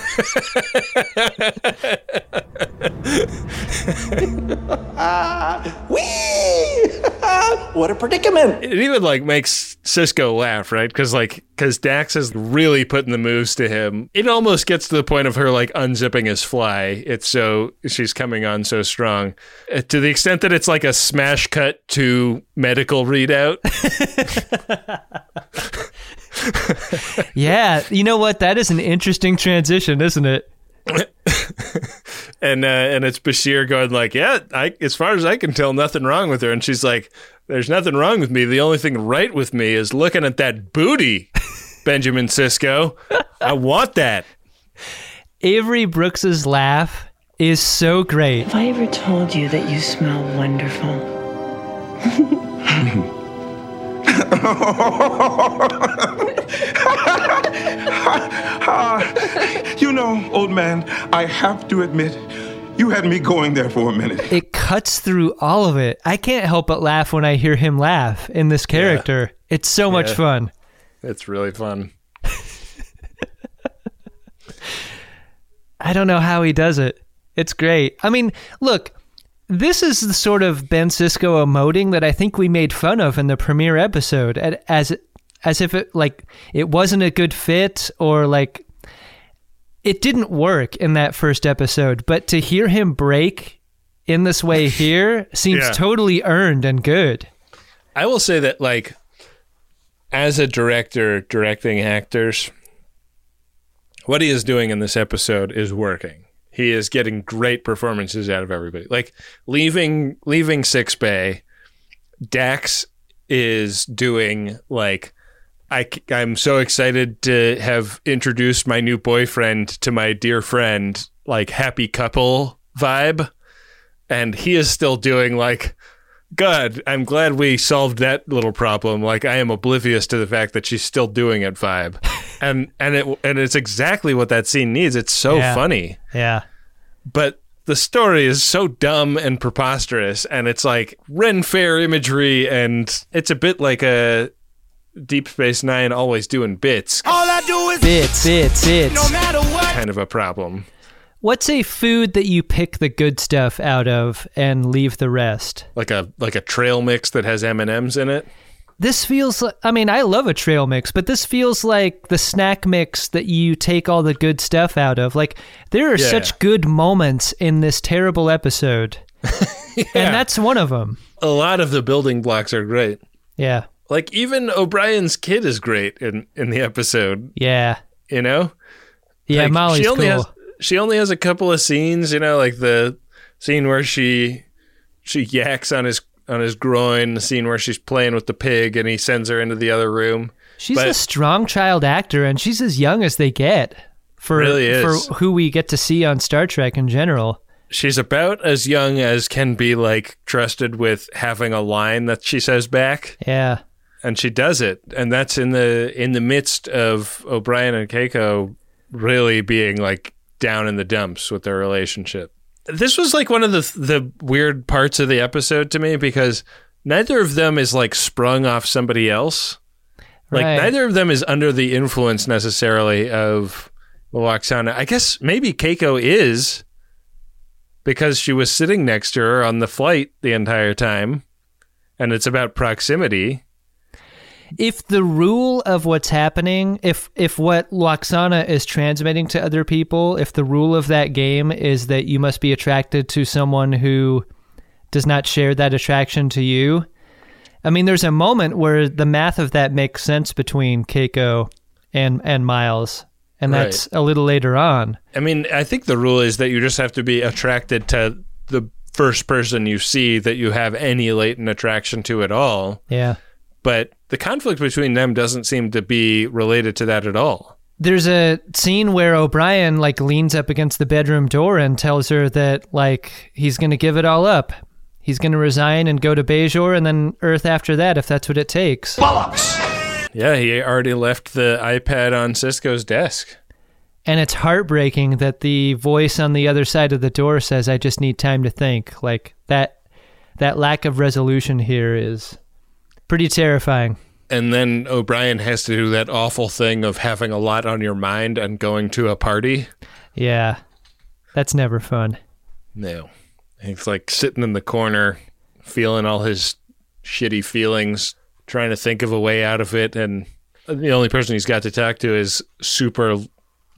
Whee! what a predicament! It even like makes Sisko laugh, right? Because like, because Dax is really putting the moves to him. It almost gets to the point of her like unzipping his fly. It's so she's coming on so strong, Uh, to the extent that it's like a smash cut to medical readout. yeah, you know what? That is an interesting transition, isn't it? and uh, and it's Bashir going like, yeah, I, as far as I can tell, nothing wrong with her. And she's like, there's nothing wrong with me. The only thing right with me is looking at that booty, Benjamin Sisko. I want that. Avery Brooks's laugh is so great. Have I ever told you that you smell wonderful? Ah, you know, old man, I have to admit, you had me going there for a minute. It cuts through all of it. I can't help but laugh when I hear him laugh in this character. It's so much fun. It's really fun. I don't know how he does it. It's great. I mean, look, this is the sort of Ben Sisko emoting that I think we made fun of in the premiere episode, as as if it like it wasn't a good fit or like it didn't work in that first episode. But to hear him break in this way here seems Yeah. totally earned and good. I will say that, like, as a director directing actors, what he is doing in this episode is working. He is getting great performances out of everybody. Like leaving leaving Sickbay, Dax is doing like I, I'm so excited to have introduced my new boyfriend to my dear friend, like happy couple vibe. And he is still doing like, good. I'm glad we solved that little problem. Like I am oblivious to the fact that she's still doing it vibe. and and it and it's exactly what that scene needs. It's so Yeah. funny. Yeah. But the story is so dumb and preposterous and it's like Ren Fair imagery and it's a bit like a Deep Space Nine always doing bits All I do is Bits, bits, bits. no matter what. kind of a problem. What's a food that you pick the good stuff out of and leave the rest? Like a like a trail mix that has M&Ms in it. This feels like, I mean, I love a trail mix, but this feels like the snack mix that you take all the good stuff out of. Like, there are Yeah. such good moments in this terrible episode. And that's one of them. A lot of the building blocks are great. Yeah. Like even O'Brien's kid is great in in the episode, Yeah. you know? Yeah, Like, Molly's she only cool. has she only has a couple of scenes, you know, like the scene where she she yaks on his on his groin, the scene where she's playing with the pig and he sends her into the other room. she's but- a strong child actor, and she's as young as they get for, Really for who we get to see on Star Trek in general. She's about as young as can be like trusted with having a line that she says back. Yeah. and she does it and that's in the in the midst of O'Brien and Keiko really being like down in the dumps with their relationship. This was like one of the the weird parts of the episode to me because neither of them is like sprung off somebody else. Like Right. neither of them is under the influence necessarily of Lwaxana. I guess maybe Keiko is because she was sitting next to her on the flight the entire time and it's about proximity. If the rule of what's happening, if if what Lwaxana is transmitting to other people, if the rule of that game is that you must be attracted to someone who does not share that attraction to you, I mean, there's a moment where the math of that makes sense between Keiko and and Miles, and that's a little later on. I mean, I think the rule is that you just have to be attracted to the first person you see that you have any latent attraction to at all. Yeah. But the conflict between them doesn't seem to be related to that at all. There's a scene where O'Brien like leans up against the bedroom door and tells her that like he's going to give it all up. He's going to resign and go to Bajor and then Earth after that if that's what it takes. Yeah, he already left the iPad on Sisko's desk. And it's heartbreaking that the voice on the other side of the door says I just need time to think. Like that that lack of resolution here is pretty terrifying. And then O'Brien has to do that awful thing of having a lot on your mind and going to a party. Yeah. That's never fun. No. He's like sitting in the corner, feeling all his shitty feelings, trying to think of a way out of it. And the only person he's got to talk to is super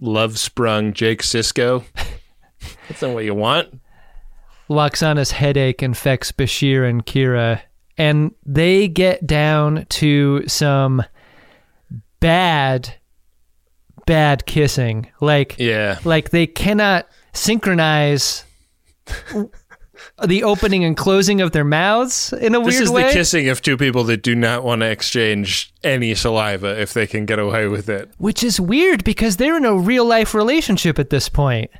love sprung Jake Sisko. That's not what you want. Lwaxana's headache infects Bashir and Kira, and they get down to some bad, bad kissing. Like, Yeah. like they cannot synchronize the opening and closing of their mouths in a weird. This is way. the kissing of two people that do not want to exchange any saliva if they can get away with it. Which is weird because they're in a real life relationship at this point.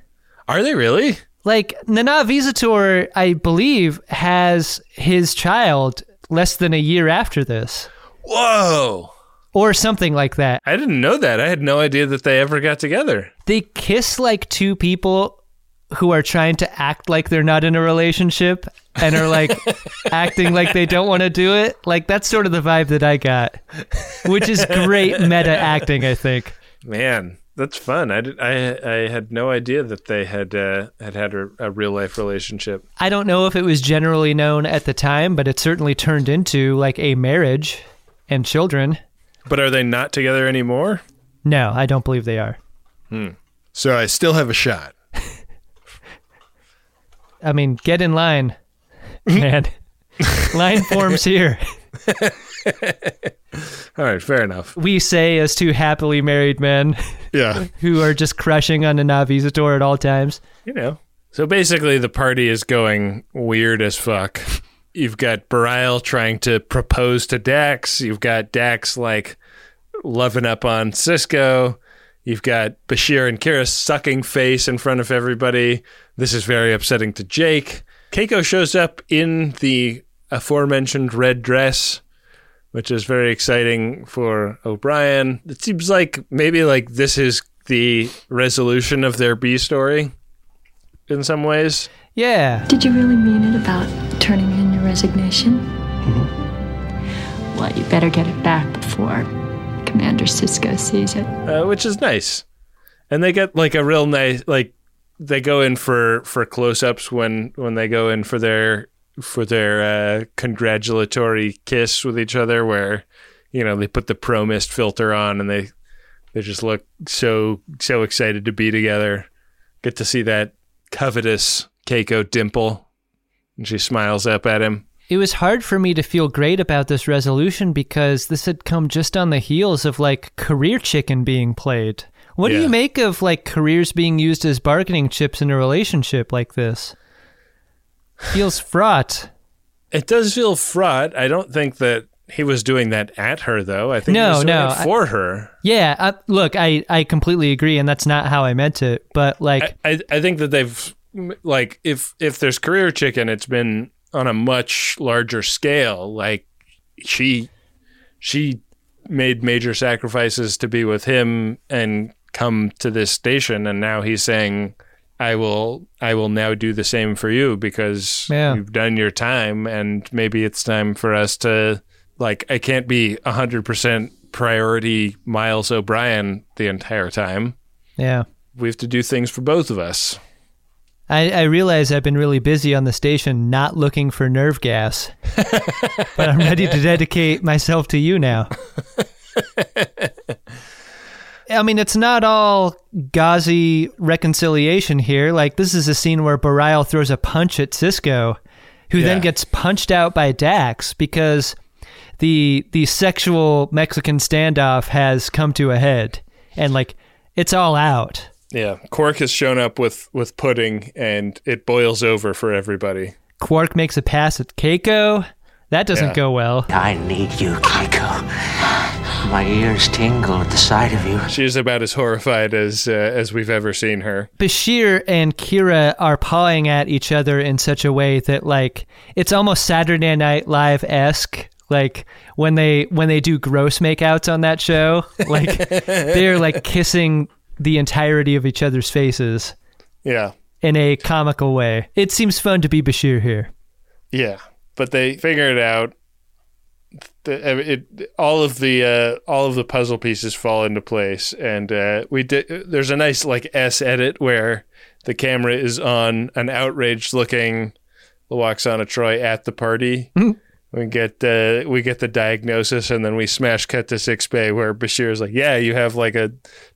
Are they really? Like Nana Visitor, I believe, has his child less than a year after this. Whoa. Or something like that. I didn't know that. I had no idea that they ever got together. They kiss like two people who are trying to act like they're not in a relationship and are like acting like they don't want to do it. Like that's sort of the vibe that I got, which is great meta acting, I think. Man, that's fun. I, did, I I had no idea that they had uh, had had a, a real life relationship. I don't know if it was generally known at the time, but it certainly turned into like a marriage and children. But are they not together anymore? No, I don't believe they are. Hmm. So I still have a shot. I mean, get in line, man. line forms here. All right, fair enough. We say as two happily married men Yeah. who are just crushing on the Navizator at all times. You know. So basically, the party is going weird as fuck. You've got Bareil trying to propose to Dax. You've got Dax like loving up on Sisko. You've got Bashir and Kira sucking face in front of everybody. This is very upsetting to Jake. Keiko shows up in the aforementioned red dress, which is very exciting for O'Brien. It seems like maybe like this is the resolution of their B story in some ways. Yeah. Did you really mean it about turning in your resignation? Well, you better get it back before Commander Sisko sees it. uh, which is nice. And they get like a real nice like they go in for for close ups when when they go in for their for their uh, congratulatory kiss with each other, where you know they put the pro mist filter on and they they just look so so excited to be together. Get to see that covetous Keiko dimple, and she smiles up at him. It was hard for me to feel great about this resolution because this had come just on the heels of like career chicken being played. What do you make of like careers being used as bargaining chips in a relationship like this? Feels fraught. It does feel fraught. I don't think that he was doing that at her, though. I think No, he was doing no, it I- for her. Yeah, uh, look, I, I completely agree, and that's not how I meant it. But like, I, I think that they've like if if there's career chicken, it's been on a much larger scale. Like she she made major sacrifices to be with him and come to this station, and now he's saying, "I will I will now do the same for you because Yeah. you've done your time, and maybe it's time for us to like I can't be hundred percent priority Miles O'Brien the entire time." yeah, we have to do things for both of us. I, I realize I've been really busy on the station, not looking for nerve gas, but I'm ready to dedicate myself to you now. I mean, it's not all gauzy reconciliation here. Like, this is a scene where Bareil throws a punch at Sisko, who then gets punched out by Dax because the the sexual Mexican standoff has come to a head, and like it's all out. Yeah, Quark has shown up with with pudding, and it boils over for everybody. Quark makes a pass at Keiko. That doesn't Yeah. go well. I need you, Keiko. My ears tingle at the sight of you. She's about as horrified as uh, as we've ever seen her. Bashir and Kira are pawing at each other in such a way that like it's almost Saturday Night Live esque. Like when they when they do gross makeouts on that show, like they're like kissing the entirety of each other's faces Yeah, in a comical way. It seems fun to be Bashir here. yeah, but they figure it out. The, it, all of the uh, all of the puzzle pieces fall into place, and uh, we did. There's a nice like S edit where the camera is on an outraged looking Lwaxana Troi at the party. We get uh, we get the diagnosis, and then we smash cut to Sickbay where Bashir is like, "Yeah, you have like a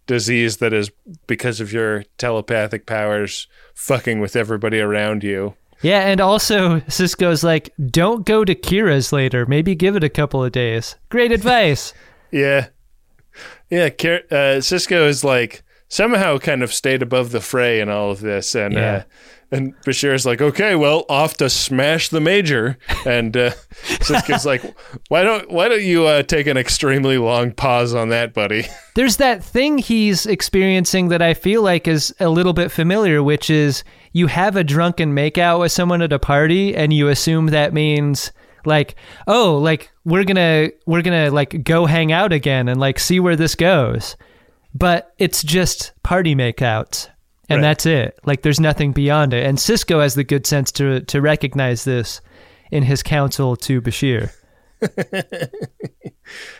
disease that is because of your telepathic powers fucking with everybody around you." Yeah, and also Sisko's like, don't go to Kira's later. Maybe give it a couple of days. Great advice. Yeah, yeah. Uh, Sisko is like somehow kind of stayed above the fray in all of this, and Yeah. uh, and Bashir is like, "Okay, well, off to smash the major," and uh, Sisko's like, "Why don't why don't you uh, take an extremely long pause on that, buddy?" There's that thing he's experiencing that I feel like is a little bit familiar, which is you have a drunken makeout with someone at a party and you assume that means like, oh, like we're gonna we're gonna like go hang out again and like see where this goes. But it's just party makeouts. And Right. that's it. Like there's nothing beyond it. And Sisko has the good sense to to recognize this in his counsel to Bashir.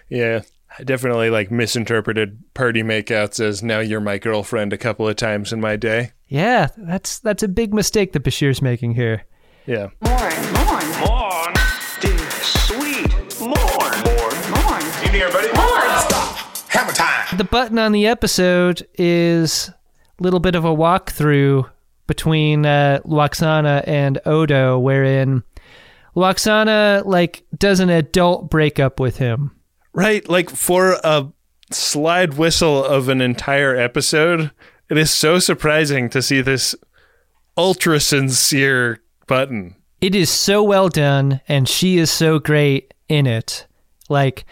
Yeah. I definitely like misinterpreted party makeouts as now you're my girlfriend a couple of times in my day. Yeah, that's that's a big mistake that Bashir's making here. Yeah. Morn, morn, morn. Dear, sweet. Morn, morn, morn. You near, buddy? The button on the episode is a little bit of a walkthrough between uh, Lwaxana and Odo, wherein Lwaxana like does an adult breakup with him. Right, like for a slide whistle of an entire episode, it is so surprising to see this ultra sincere button. It is so well done, and she is so great in it. Like,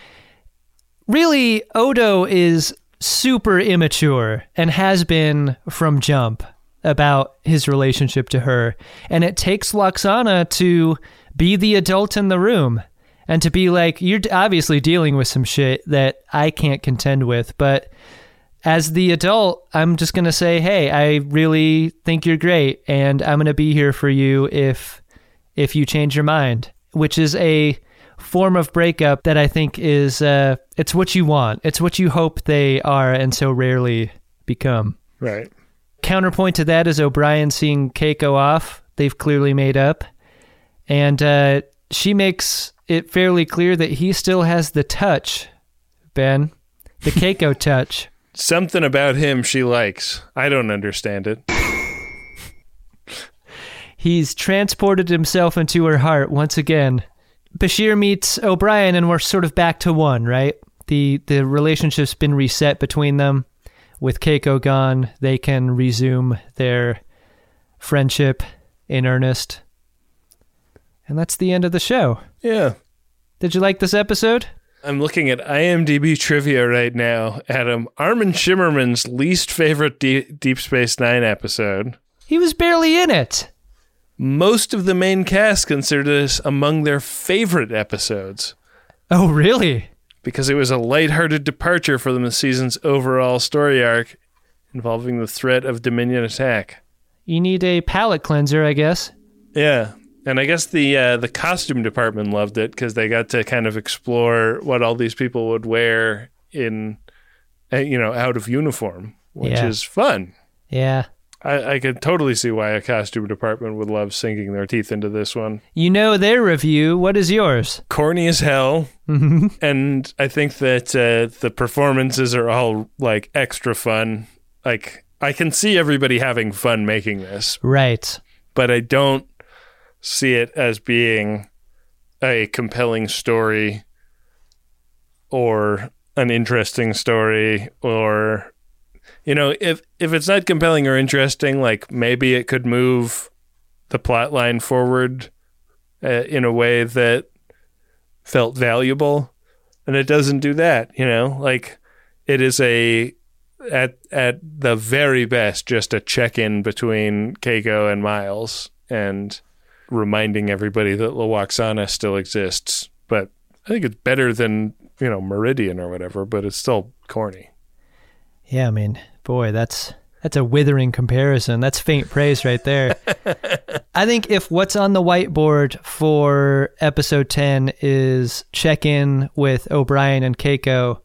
really, Odo is super immature and has been from jump about his relationship to her. And it takes Lwaxana to be the adult in the room and to be like, you're obviously dealing with some shit that I can't contend with, but as the adult, I'm just going to say, "Hey, I really think you're great and I'm going to be here for you if if you change your mind." Which is a form of breakup that I think is uh it's what you want. It's what you hope they are and so rarely become. Right. Counterpoint to that is O'Brien seeing Keiko off. They've clearly made up. And uh, she makes it fairly clear that he still has the touch, Ben. The Keiko touch. Something about him she likes. I don't understand it. He's transported himself into her heart once again. Bashir meets O'Brien and we're sort of back to one, right? The the relationship's been reset between them. With Keiko gone, they can resume their friendship in earnest. And that's the end of the show. Yeah. Did you like this episode? I'm looking at IMDb trivia right now, Adam. Armin Shimerman's least favorite D- Deep Space Nine episode. He was barely in it. Most of the main cast considered this among their favorite episodes. Oh, really? Because it was a lighthearted departure from the season's overall story arc involving the threat of Dominion attack. You need a palate cleanser, I guess. Yeah. And I guess the uh, the costume department loved it because they got to kind of explore what all these people would wear in, uh, you know, out of uniform, which Yeah. is fun. Yeah. I, I could totally see why a costume department would love sinking their teeth into this one. You know their review. What is yours? Corny as hell, and I think that uh, the performances are all like extra fun. Like I can see everybody having fun making this, Right. but I don't see it as being a compelling story or an interesting story or you know if if it's not compelling or interesting like maybe it could move the plot line forward uh, in a way that felt valuable. And it doesn't do that you know? Like it is a at at the very best just a check-in between Keiko and Miles and reminding everybody that Lwaxana still exists. But I think it's better than you know Meridian or whatever but it's still corny. Yeah, I mean, boy, that's that's a withering comparison. That's faint praise right there. I think if what's on the whiteboard for episode 10 is check in with O'Brien and Keiko,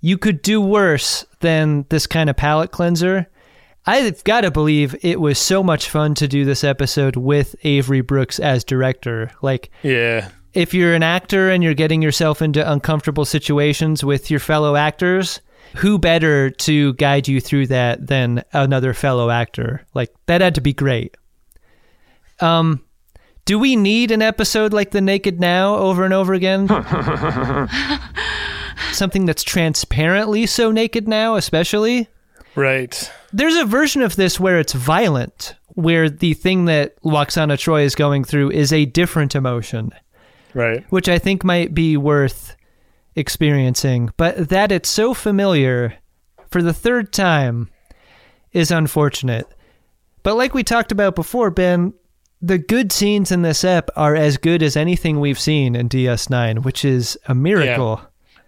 you could do worse than this kind of palate cleanser. I've got to believe it was so much fun to do this episode with Avery Brooks as director. Like, yeah if you're an actor and you're getting yourself into uncomfortable situations with your fellow actors, who better to guide you through that than another fellow actor? Like that had to be great. Um do we need an episode like The Naked Now over and over again? Something that's transparently so naked now, especially? right There's a version of this where it's violent, where the thing that Lwaxana Troi is going through is a different emotion right which I think might be worth experiencing. But that it's so familiar for the third time is unfortunate. But like we talked about before, Ben, the good scenes in this ep are as good as anything we've seen in DS9, which is a miracle.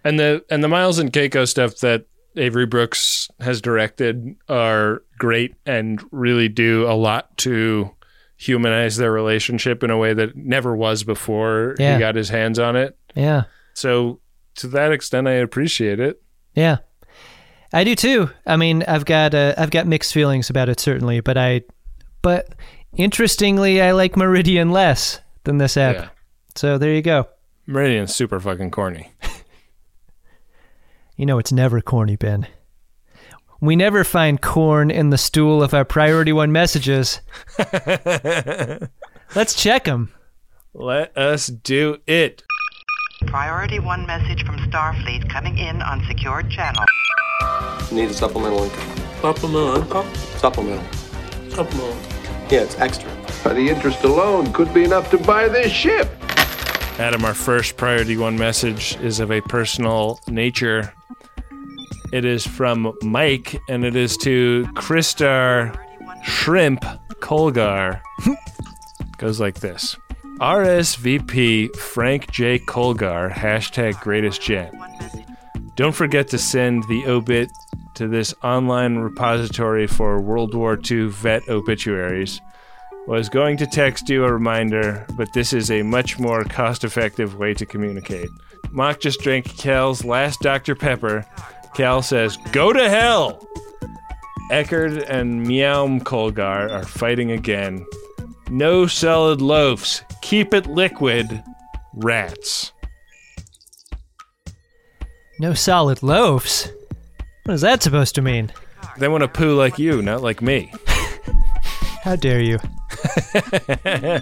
And the and the Miles and Keiko stuff that Avery Brooks has directed are great and really do a lot to humanize their relationship in a way that never was before Yeah. he got his hands on it. Yeah. So to that extent, I appreciate it. Yeah, I do too. I mean, I've got uh, I've got mixed feelings about it certainly, but I, but interestingly, I like Meridian less than this app. Yeah. So there you go. Meridian's super fucking corny. You know, it's never corny, Ben. We never find corn in the stool of our priority one messages. Let's check them. Let us do it. Priority one message from Starfleet coming in on secured channel. Need a supplemental income. Supplemental income? Supplemental. Supplemental. Yeah, it's extra. By the interest alone could be enough to buy this ship. Adam, our first priority one message is of a personal nature. It is from Mike, and it is to Kristar Shrimp Colgar. Goes like this RSVP Frank J. Colgar, hashtag greatest gen. Don't forget to send the obit to this online repository for World War II vet obituaries. Was going to text you a reminder, but this is a much more cost effective way to communicate. Mock just drank Cal's last Dr. Pepper. Cal says, Go to hell! Eckerd and Meow Colgar are fighting again. No solid loafs. Keep it liquid. Rats. No solid loaves. What is that supposed to mean? They want to poo like you, not like me. How dare you?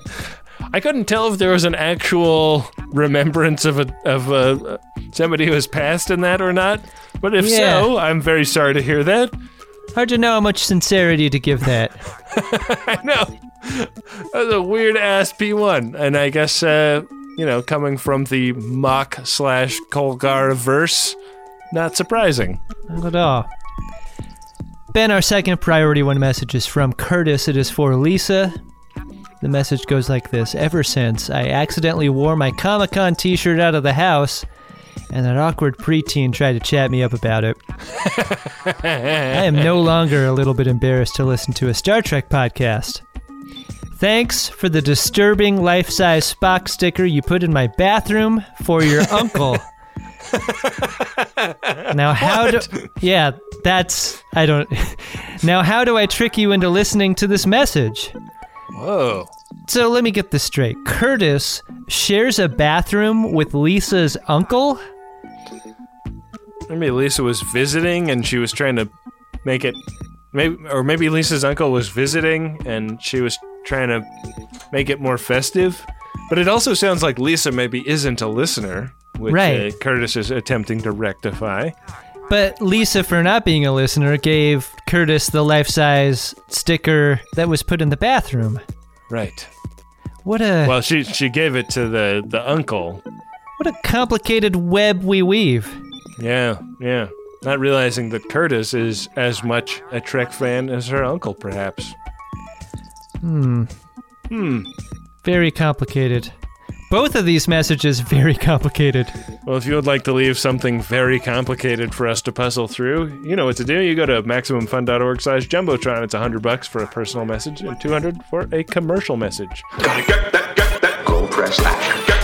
I couldn't tell if there was an actual remembrance of a of a somebody who has passed in that or not. But if Yeah. so, I'm very sorry to hear that. Hard to know how much sincerity to give that. I know. That's a weird ass P1. And I guess, uh, you know, coming from the mock slash Colgar verse, not surprising. Not at all. Ben, our second priority one message is from Curtis. It is for Lisa. The message goes like this Ever since I accidentally wore my Comic Con t shirt out of the house, and that awkward preteen tried to chat me up about it, I am no longer a little bit embarrassed to listen to a Star Trek podcast. Thanks for the disturbing life size Spock sticker you put in my bathroom for your uncle. now, how do. Yeah, that's. I don't. Now, how do I trick you into listening to this message? Whoa. So let me get this straight. Curtis shares a bathroom with Lisa's uncle? Maybe Lisa was visiting and she was trying to make it. Maybe, or maybe Lisa's uncle was visiting and she was trying to make it more festive. But it also sounds like Lisa maybe isn't a listener, which Right. uh, Curtis is attempting to rectify. But Lisa, for not being a listener, gave Curtis the life size sticker that was put in the bathroom. Right. What a Well, she she gave it to the the uncle. what a complicated web we weave. Yeah, yeah. Not realizing that Curtis is as much a Trek fan as her uncle, perhaps. Hmm. Hmm. Very complicated. Both of these messages very complicated. Well, if you would like to leave something very complicated for us to puzzle through, you know what to do. You go to maximumfun.org slash jumbotron. It's 100 bucks for a personal message and 200 for a commercial message. Gold press that.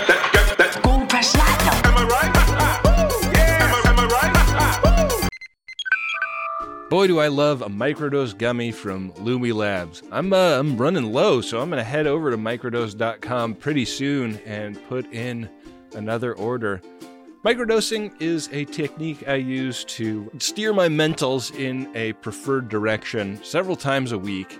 Boy, do I love a microdose gummy from Lumi Labs. I'm uh, I'm running low, so I'm gonna head over to microdose.com pretty soon and put in another order. Microdosing is a technique I use to steer my mentals in a preferred direction several times a week.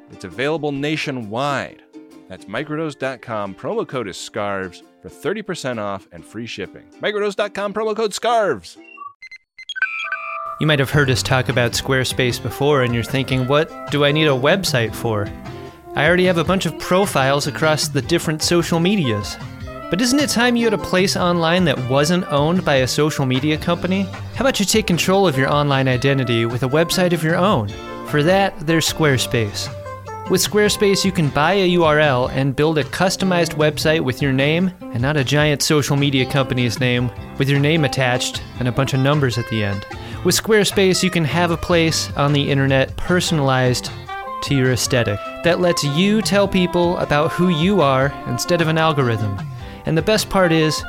It's available nationwide. That's microdose.com. Promo code is SCARVES for 30% off and free shipping. Microdose.com, promo code SCARVES. You might have heard us talk about Squarespace before, and you're thinking, what do I need a website for? I already have a bunch of profiles across the different social medias. But isn't it time you had a place online that wasn't owned by a social media company? How about you take control of your online identity with a website of your own? For that, there's Squarespace. With Squarespace, you can buy a URL and build a customized website with your name and not a giant social media company's name with your name attached and a bunch of numbers at the end. With Squarespace, you can have a place on the internet personalized to your aesthetic that lets you tell people about who you are instead of an algorithm. And the best part is,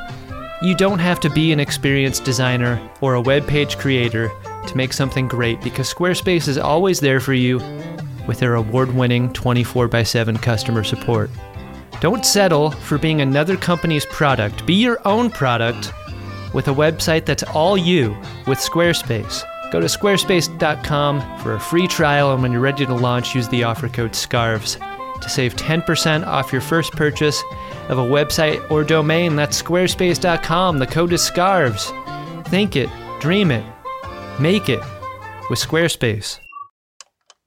you don't have to be an experienced designer or a web page creator to make something great because Squarespace is always there for you with their award winning 24 x 7 customer support. Don't settle for being another company's product. Be your own product with a website that's all you with Squarespace. Go to squarespace.com for a free trial, and when you're ready to launch, use the offer code SCARVES to save 10% off your first purchase of a website or domain. That's squarespace.com. The code is SCARVES. Think it, dream it, make it with Squarespace.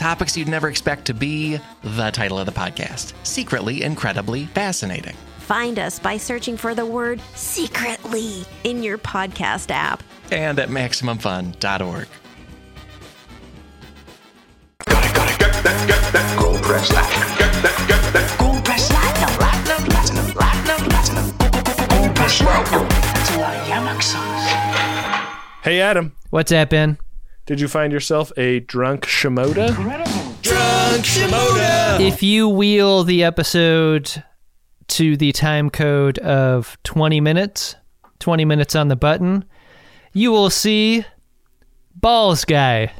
Topics you'd never expect to be the title of the podcast Secretly Incredibly Fascinating. Find us by searching for the word secretly in your podcast app and at MaximumFun.org. Gold press platinum. Get that, get that. Gold press platinum, platinum, platinum, platinum, platinum. Gold press platinum. That's a lot of yamok sauce. Hey, Adam. What's that, Ben? Did you find yourself a drunk Shimoda? Incredible. Drunk Shimoda! If you wheel the episode to the time code of 20 minutes, 20 minutes on the button, you will see Balls Guy.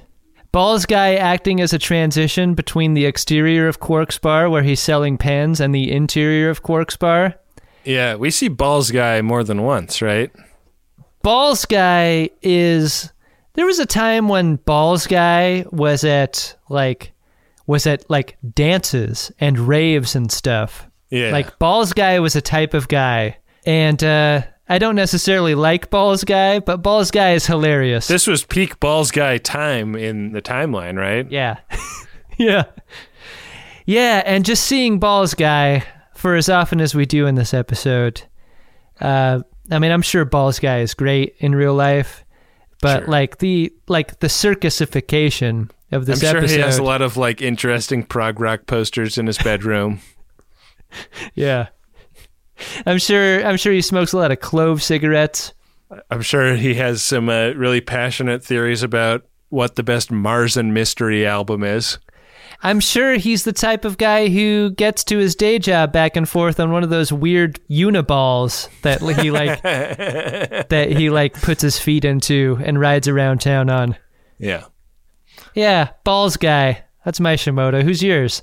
Balls Guy acting as a transition between the exterior of Quark's Bar, where he's selling pens, and the interior of Quark's Bar. Yeah, we see Balls Guy more than once, right? Balls Guy is. There was a time when Balls Guy was at like was at like dances and raves and stuff. Yeah. Like Balls Guy was a type of guy. And uh I don't necessarily like Balls Guy, but Balls Guy is hilarious. This was peak Balls Guy time in the timeline, right? Yeah. yeah. Yeah, and just seeing Balls Guy for as often as we do in this episode. Uh I mean, I'm sure Balls Guy is great in real life, but Sure. like the like the circusification of this episode. I'm sure episode. he has a lot of like interesting prog rock posters in his bedroom. Yeah. I'm sure I'm sure he smokes a lot of clove cigarettes. I'm sure he has some uh, really passionate theories about what the best Mars and Mystery album is. I'm sure he's the type of guy who gets to his day job back and forth on one of those weird uniballs that he like that he like puts his feet into and rides around town on. Yeah. Yeah, balls guy. That's my Shimoda. Who's yours?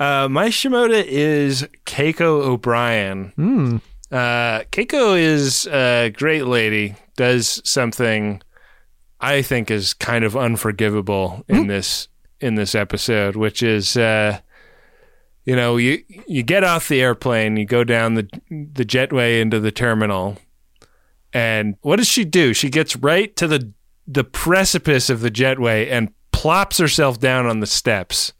Uh, my Shimoda is Keiko O'Brien. Hmm. Uh, Keiko is a great lady, does something I think is kind of unforgivable in this in this episode, which is uh, you know, you you get off the airplane, you go down the the jetway into the terminal, and what does she do? She gets right to the the precipice of the jetway and plops herself down on the steps.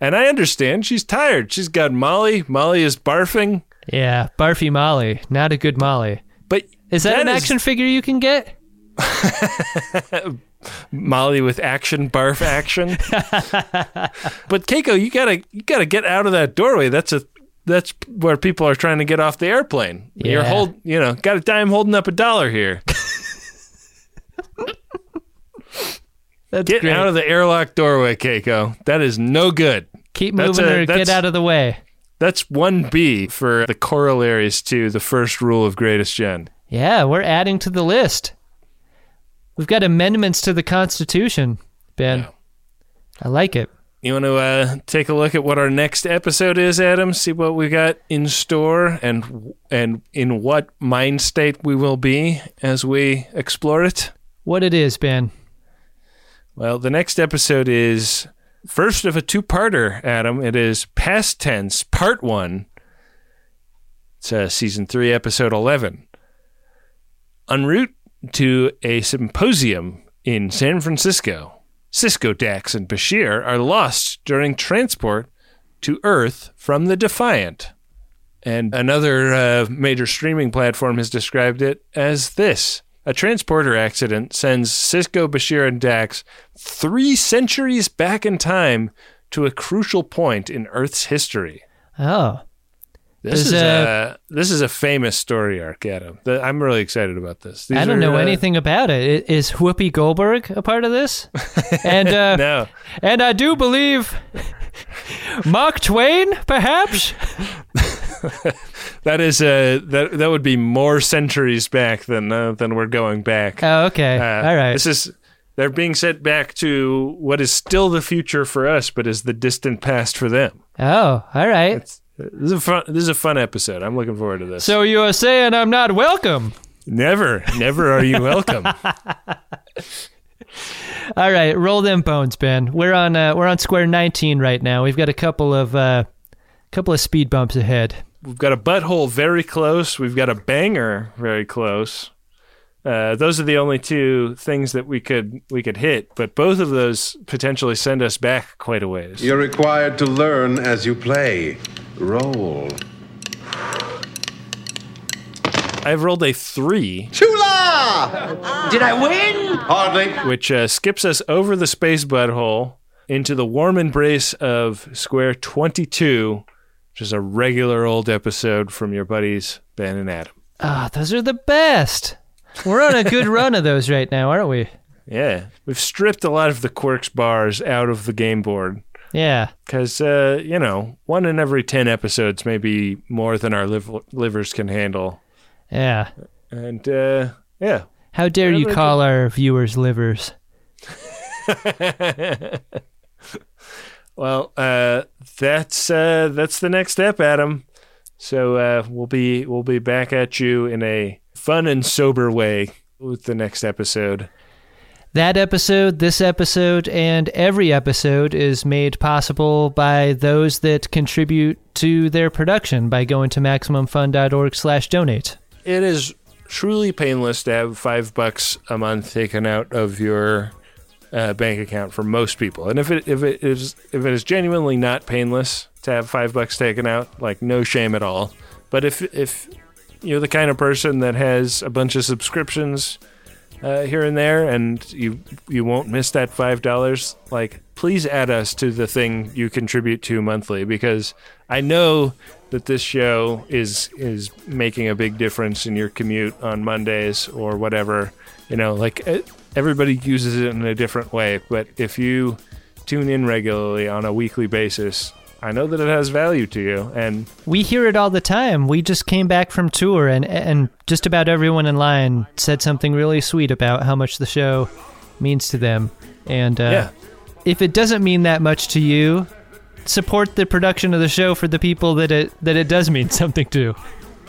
And I understand she's tired. She's got Molly. Molly is barfing. Yeah, Barfy Molly, not a good Molly. But is that, that an is- action figure you can get? Molly with action, barf action. but Keiko, you gotta you gotta get out of that doorway. That's a that's where people are trying to get off the airplane. You're hold you know, got a dime holding up a dollar here. That's get great. out of the airlock doorway, Keiko. That is no good. Keep moving a- or get out of the way. That's one B for the corollaries to the first rule of Greatest Gen. Yeah, we're adding to the list. We've got amendments to the Constitution, Ben. I like it. You want to uh, take a look at what our next episode is, Adam? See what we got in store and and in what mind state we will be as we explore it. What it is, Ben. Well, the next episode is first of a two-parter, Adam. It is Past Tense Part 1. It's uh, season 3, episode 11. En route to a symposium in San Francisco, Sisko, Dax, and Bashir are lost during transport to Earth from the Defiant. And another uh, major streaming platform has described it as this A transporter accident sends Sisko, Bashir, and Dax three centuries back in time to a crucial point in Earth's history. Oh. This is uh, a this is a famous story arc, Adam. The- I'm really excited about this. These I don't are, know uh, anything about it. Is Whoopi Goldberg a part of this? And uh, No. and I do believe Mark Twain, perhaps. That is uh that that would be more centuries back than uh, than we're going back. Oh, okay. Uh, All right. This is they're being sent back to what is still the future for us, but is the distant past for them. Oh, all right. This is a fun. This is a fun episode. I'm looking forward to this. So you are saying I'm not welcome? never, never are you welcome. All right, roll them bones, Ben. We're on uh, we're on square 19 right now. We've got a couple of uh, couple of speed bumps ahead. We've got a butthole very close. We've got a banger very close. Uh, those are the only two things that we could we could hit, but both of those potentially send us back quite a ways. You're required to learn as you play. Roll. I've rolled a three, Chula! Did I win? Hardly. which uh, skips us over the space butthole into the warm embrace of Square 22, which is a regular old episode from your buddies Ben and Adam. Ah, those are the best. We're on a good run of those right now, aren't we? Yeah, we've stripped a lot of the Quark's bars out of the game board. Yeah. Because, uh, you know, one in every 10 episodes may be more than our liv- livers can handle. Yeah. And, uh, yeah. How dare you call our viewers livers? Well, uh, that's uh, that's the next step, Adam. So uh, we'll be we'll be back at you in a fun and sober way with the next episode. That episode, this episode, and every episode is made possible by those that contribute to their production by going to maximumfun.org/donate. It is truly painless to have five bucks a month taken out of your uh, bank account for most people. And if it if it is if it is genuinely not painless to have five bucks taken out, like no shame at all. But if if you're the kind of person that has a bunch of subscriptions uh, here and there, and you you won't miss that five dollars, like please add us to the thing you contribute to monthly because I know that this show is is making a big difference in your commute on Mondays or whatever. You know, like everybody uses it in a different way, but if you tune in regularly on a weekly basis, I know that it has value to you, and We hear it all the time. We just came back from tour, and and just about everyone in line said something really sweet about how much the show means to them. And uh, Yeah. if it doesn't mean that much to you, support the production of the show for the people that it that it does mean something to.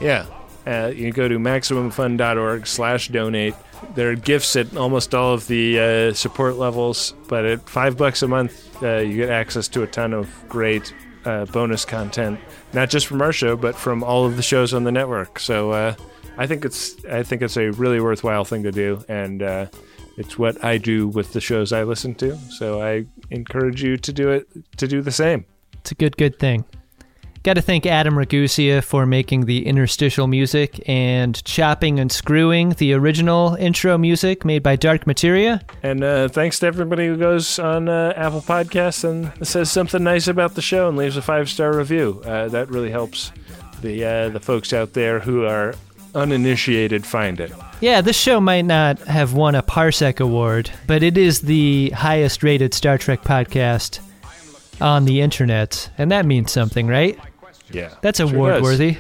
Yeah. Uh, you can go to maximumfun.org slash donate. There are gifts at almost all of the uh, support levels, but at five bucks a month, uh, you get access to a ton of great uh, bonus content, not just from our show, but from all of the shows on the network. So uh, I think it's I think it's a really worthwhile thing to do, and uh, it's what I do with the shows I listen to. So I encourage you to do it to do the same. It's a good good thing. Got to thank Adam Ragusea for making the interstitial music and chopping and screwing the original intro music made by Dark Materia. And uh, thanks to everybody who goes on uh, Apple Podcasts and says something nice about the show and leaves a five star review. Uh, that really helps the uh, the folks out there who are uninitiated find it. Yeah, this show might not have won a Parsec Award, but it is the highest rated Star Trek podcast on the internet, and that means something, right? Yeah, That's sure award worthy.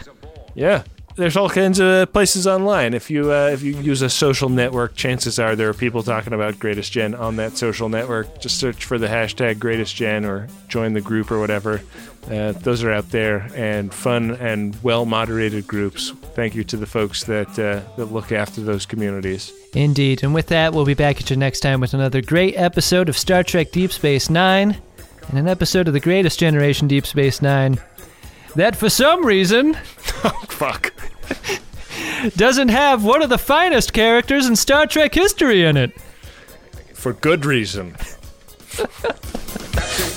Yeah, there's all kinds of places online. If you uh, if you use a social network, chances are there are people talking about Greatest Gen on that social network. Just search for the hashtag Greatest Gen or join the group or whatever. Uh, those are out there and fun and well moderated groups. Thank you to the folks that uh, that look after those communities. Indeed. And with that, we'll be back at you next time with another great episode of Star Trek Deep Space Nine and an episode of the greatest generation Deep Space Nine that for some reason oh, fuck doesn't have one of the finest characters in Star Trek history in it. For good reason.